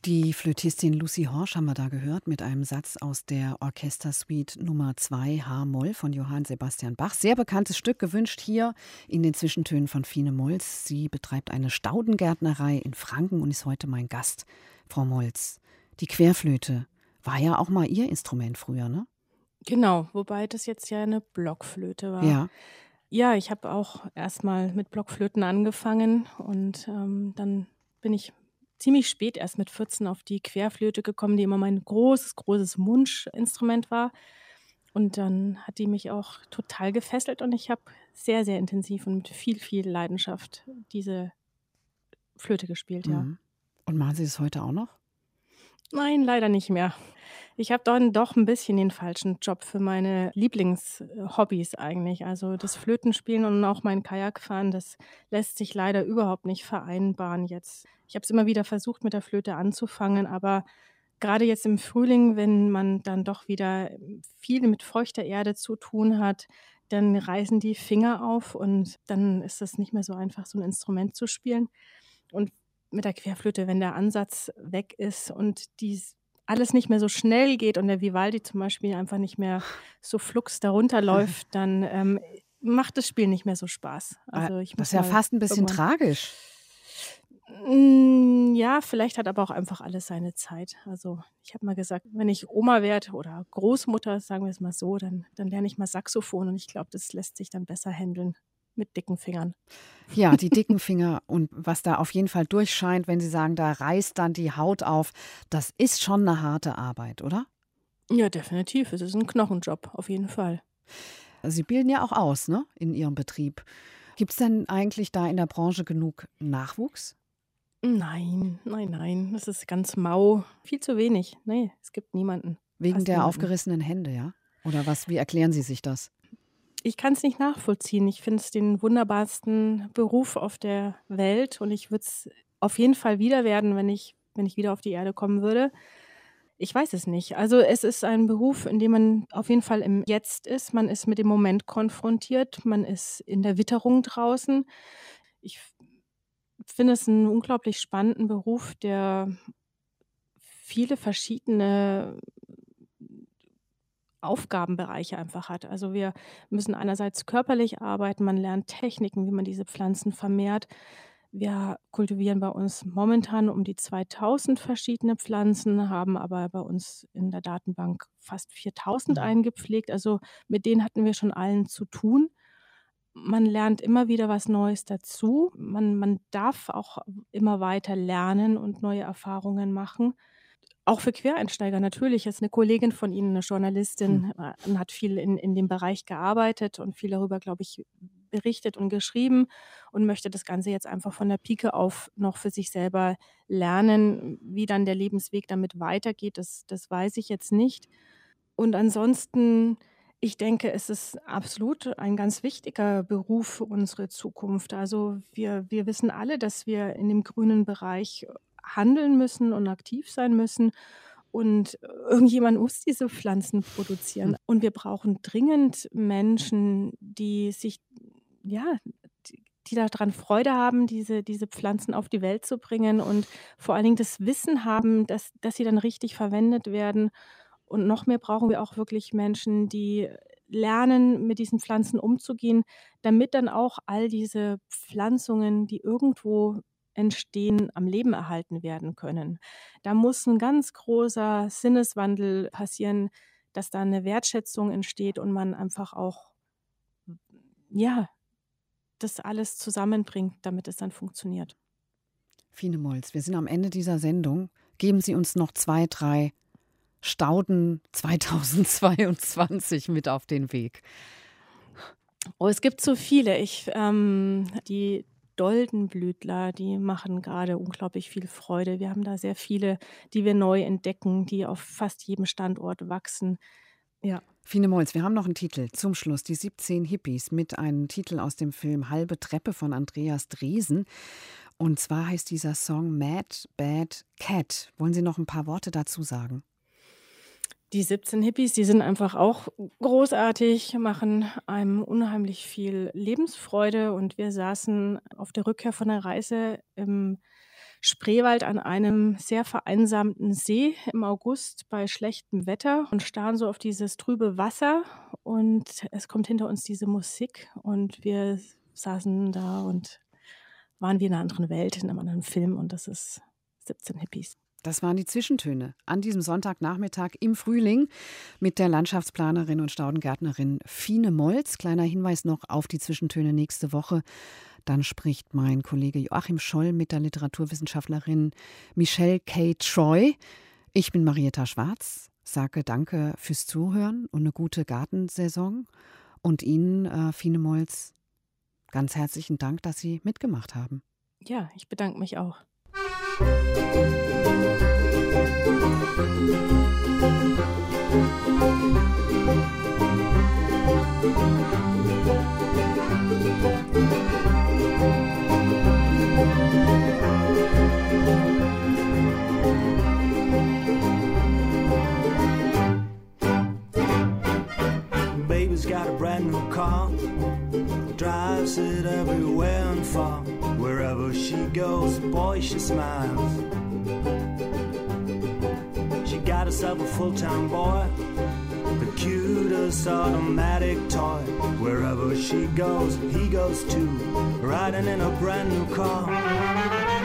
Die Flötistin Lucy Horsch haben wir da gehört mit einem Satz aus der Orchestersuite Nummer 2 H-Moll von Johann Sebastian Bach. Sehr bekanntes Stück gewünscht hier in den Zwischentönen von Fine Molz. Sie betreibt eine Staudengärtnerei in Franken und ist heute mein Gast, Frau Molz. Die Querflöte war ja auch mal Ihr Instrument früher, ne? Genau, wobei das jetzt ja eine Blockflöte war. Ja. Ja, ich habe auch erstmal mit Blockflöten angefangen und ähm, dann bin ich ziemlich spät erst mit 14 auf die Querflöte gekommen, die immer mein großes, großes Wunschinstrument war. Und dann hat die mich auch total gefesselt und ich habe sehr, sehr intensiv und mit viel, viel Leidenschaft diese Flöte gespielt, ja. Mhm. Und machen Sie das heute auch noch? Nein, leider nicht mehr. Ich habe dann doch ein bisschen den falschen Job für meine Lieblingshobbys eigentlich. Also das Flötenspielen und auch mein Kajakfahren, das lässt sich leider überhaupt nicht vereinbaren jetzt. Ich habe es immer wieder versucht, mit der Flöte anzufangen, aber gerade jetzt im Frühling, wenn man dann doch wieder viel mit feuchter Erde zu tun hat, dann reißen die Finger auf und dann ist es nicht mehr so einfach, so ein Instrument zu spielen. Und mit der Querflöte, wenn der Ansatz weg ist und die alles nicht mehr so schnell geht und der Vivaldi zum Beispiel einfach nicht mehr so flugs darunter (laughs) läuft, dann ähm, macht das Spiel nicht mehr so Spaß. Also ich das ist ja fast ein bisschen irgendwann. tragisch. Mm, ja, vielleicht hat aber auch einfach alles seine Zeit. Also ich habe mal gesagt, wenn ich Oma werde oder Großmutter, sagen wir es mal so, dann, dann lerne ich mal Saxophon und ich glaube, das lässt sich dann besser handeln mit dicken Fingern. Ja, die (laughs) dicken Finger und was da auf jeden Fall durchscheint, wenn Sie sagen, da reißt dann die Haut auf, das ist schon eine harte Arbeit, oder? Ja, definitiv. Es ist ein Knochenjob, auf jeden Fall. Sie bilden ja auch aus, ne, in Ihrem Betrieb. Gibt es denn eigentlich da in der Branche genug Nachwuchs? Nein, nein, nein. Das ist ganz mau. Viel zu wenig. Nee, es gibt niemanden. Wegen Fast der niemanden. aufgerissenen Hände, ja? Oder was? Wie erklären Sie sich das? Ich kann es nicht nachvollziehen. Ich finde es den wunderbarsten Beruf auf der Welt und ich würde es auf jeden Fall wieder werden, wenn ich, wenn ich wieder auf die Erde kommen würde. Ich weiß es nicht. Also es ist ein Beruf, in dem man auf jeden Fall im Jetzt ist. Man ist mit dem Moment konfrontiert. Man ist in der Witterung draußen. Ich finde es einen unglaublich spannenden Beruf, der viele verschiedene Aufgabenbereiche einfach hat. Also wir müssen einerseits körperlich arbeiten, man lernt Techniken, wie man diese Pflanzen vermehrt. Wir kultivieren bei uns momentan um die 2000 verschiedene Pflanzen, haben aber bei uns in der Datenbank fast 4000 Mhm. eingepflegt. Also mit denen hatten wir schon allen zu tun. Man lernt immer wieder was Neues dazu. Man, man darf auch immer weiter lernen und neue Erfahrungen machen. Auch für Quereinsteiger natürlich. Ist eine Kollegin von Ihnen, eine Journalistin, äh, und hat viel in, in dem Bereich gearbeitet und viel darüber, glaube ich, berichtet und geschrieben und möchte das Ganze jetzt einfach von der Pike auf noch für sich selber lernen. Wie dann der Lebensweg damit weitergeht, das, das weiß ich jetzt nicht. Und ansonsten, ich denke, es ist absolut ein ganz wichtiger Beruf für unsere Zukunft. Also wir, wir wissen alle, dass wir in dem grünen Bereich handeln müssen und aktiv sein müssen. Und irgendjemand muss diese Pflanzen produzieren. Und wir brauchen dringend Menschen, die sich, ja, die, die daran Freude haben, diese, diese Pflanzen auf die Welt zu bringen und vor allen Dingen das Wissen haben, dass, dass sie dann richtig verwendet werden. Und noch mehr brauchen wir auch wirklich Menschen, die lernen, mit diesen Pflanzen umzugehen, damit dann auch all diese Pflanzungen, die irgendwo entstehen, am Leben erhalten werden können. Da muss ein ganz großer Sinneswandel passieren, dass da eine Wertschätzung entsteht und man einfach auch, ja, das alles zusammenbringt, damit es dann funktioniert. Fine Molz, wir sind am Ende dieser Sendung. Geben Sie uns noch zwei, drei Stauden 2022 mit auf den Weg. Oh, es gibt so viele. Ich, ähm, die Doldenblütler, die machen gerade unglaublich viel Freude. Wir haben da sehr viele, die wir neu entdecken, die auf fast jedem Standort wachsen. Ja. Fine Molz, wir haben noch einen Titel zum Schluss. Die 17 Hippies mit einem Titel aus dem Film Halbe Treppe von Andreas Dresen. Und zwar heißt dieser Song Mad Bad Cat. Wollen Sie noch ein paar Worte dazu sagen? Die 17 Hippies, die sind einfach auch großartig, machen einem unheimlich viel Lebensfreude. Und wir saßen auf der Rückkehr von der Reise im Spreewald an einem sehr vereinsamten See im August bei schlechtem Wetter und starren so auf dieses trübe Wasser. Und es kommt hinter uns diese Musik und wir saßen da und waren wie in einer anderen Welt, in einem anderen Film. Und das ist 17 Hippies. Das waren die Zwischentöne an diesem Sonntagnachmittag im Frühling mit der Landschaftsplanerin und Staudengärtnerin Fine Molz. Kleiner Hinweis noch auf die Zwischentöne nächste Woche. Dann spricht mein Kollege Joachim Scholl mit der Literaturwissenschaftlerin Michelle K. Troy. Ich bin Marietta Schwarz, sage danke fürs Zuhören und eine gute Gartensaison. Und Ihnen, äh, Fine Molz, ganz herzlichen Dank, dass Sie mitgemacht haben. Ja, ich bedanke mich auch. Thank you. Got a brand new car, drives it everywhere and far. Wherever she goes, boy, she smiles. She got herself a full time boy, the cutest automatic toy. Wherever she goes, he goes too, riding in a brand new car.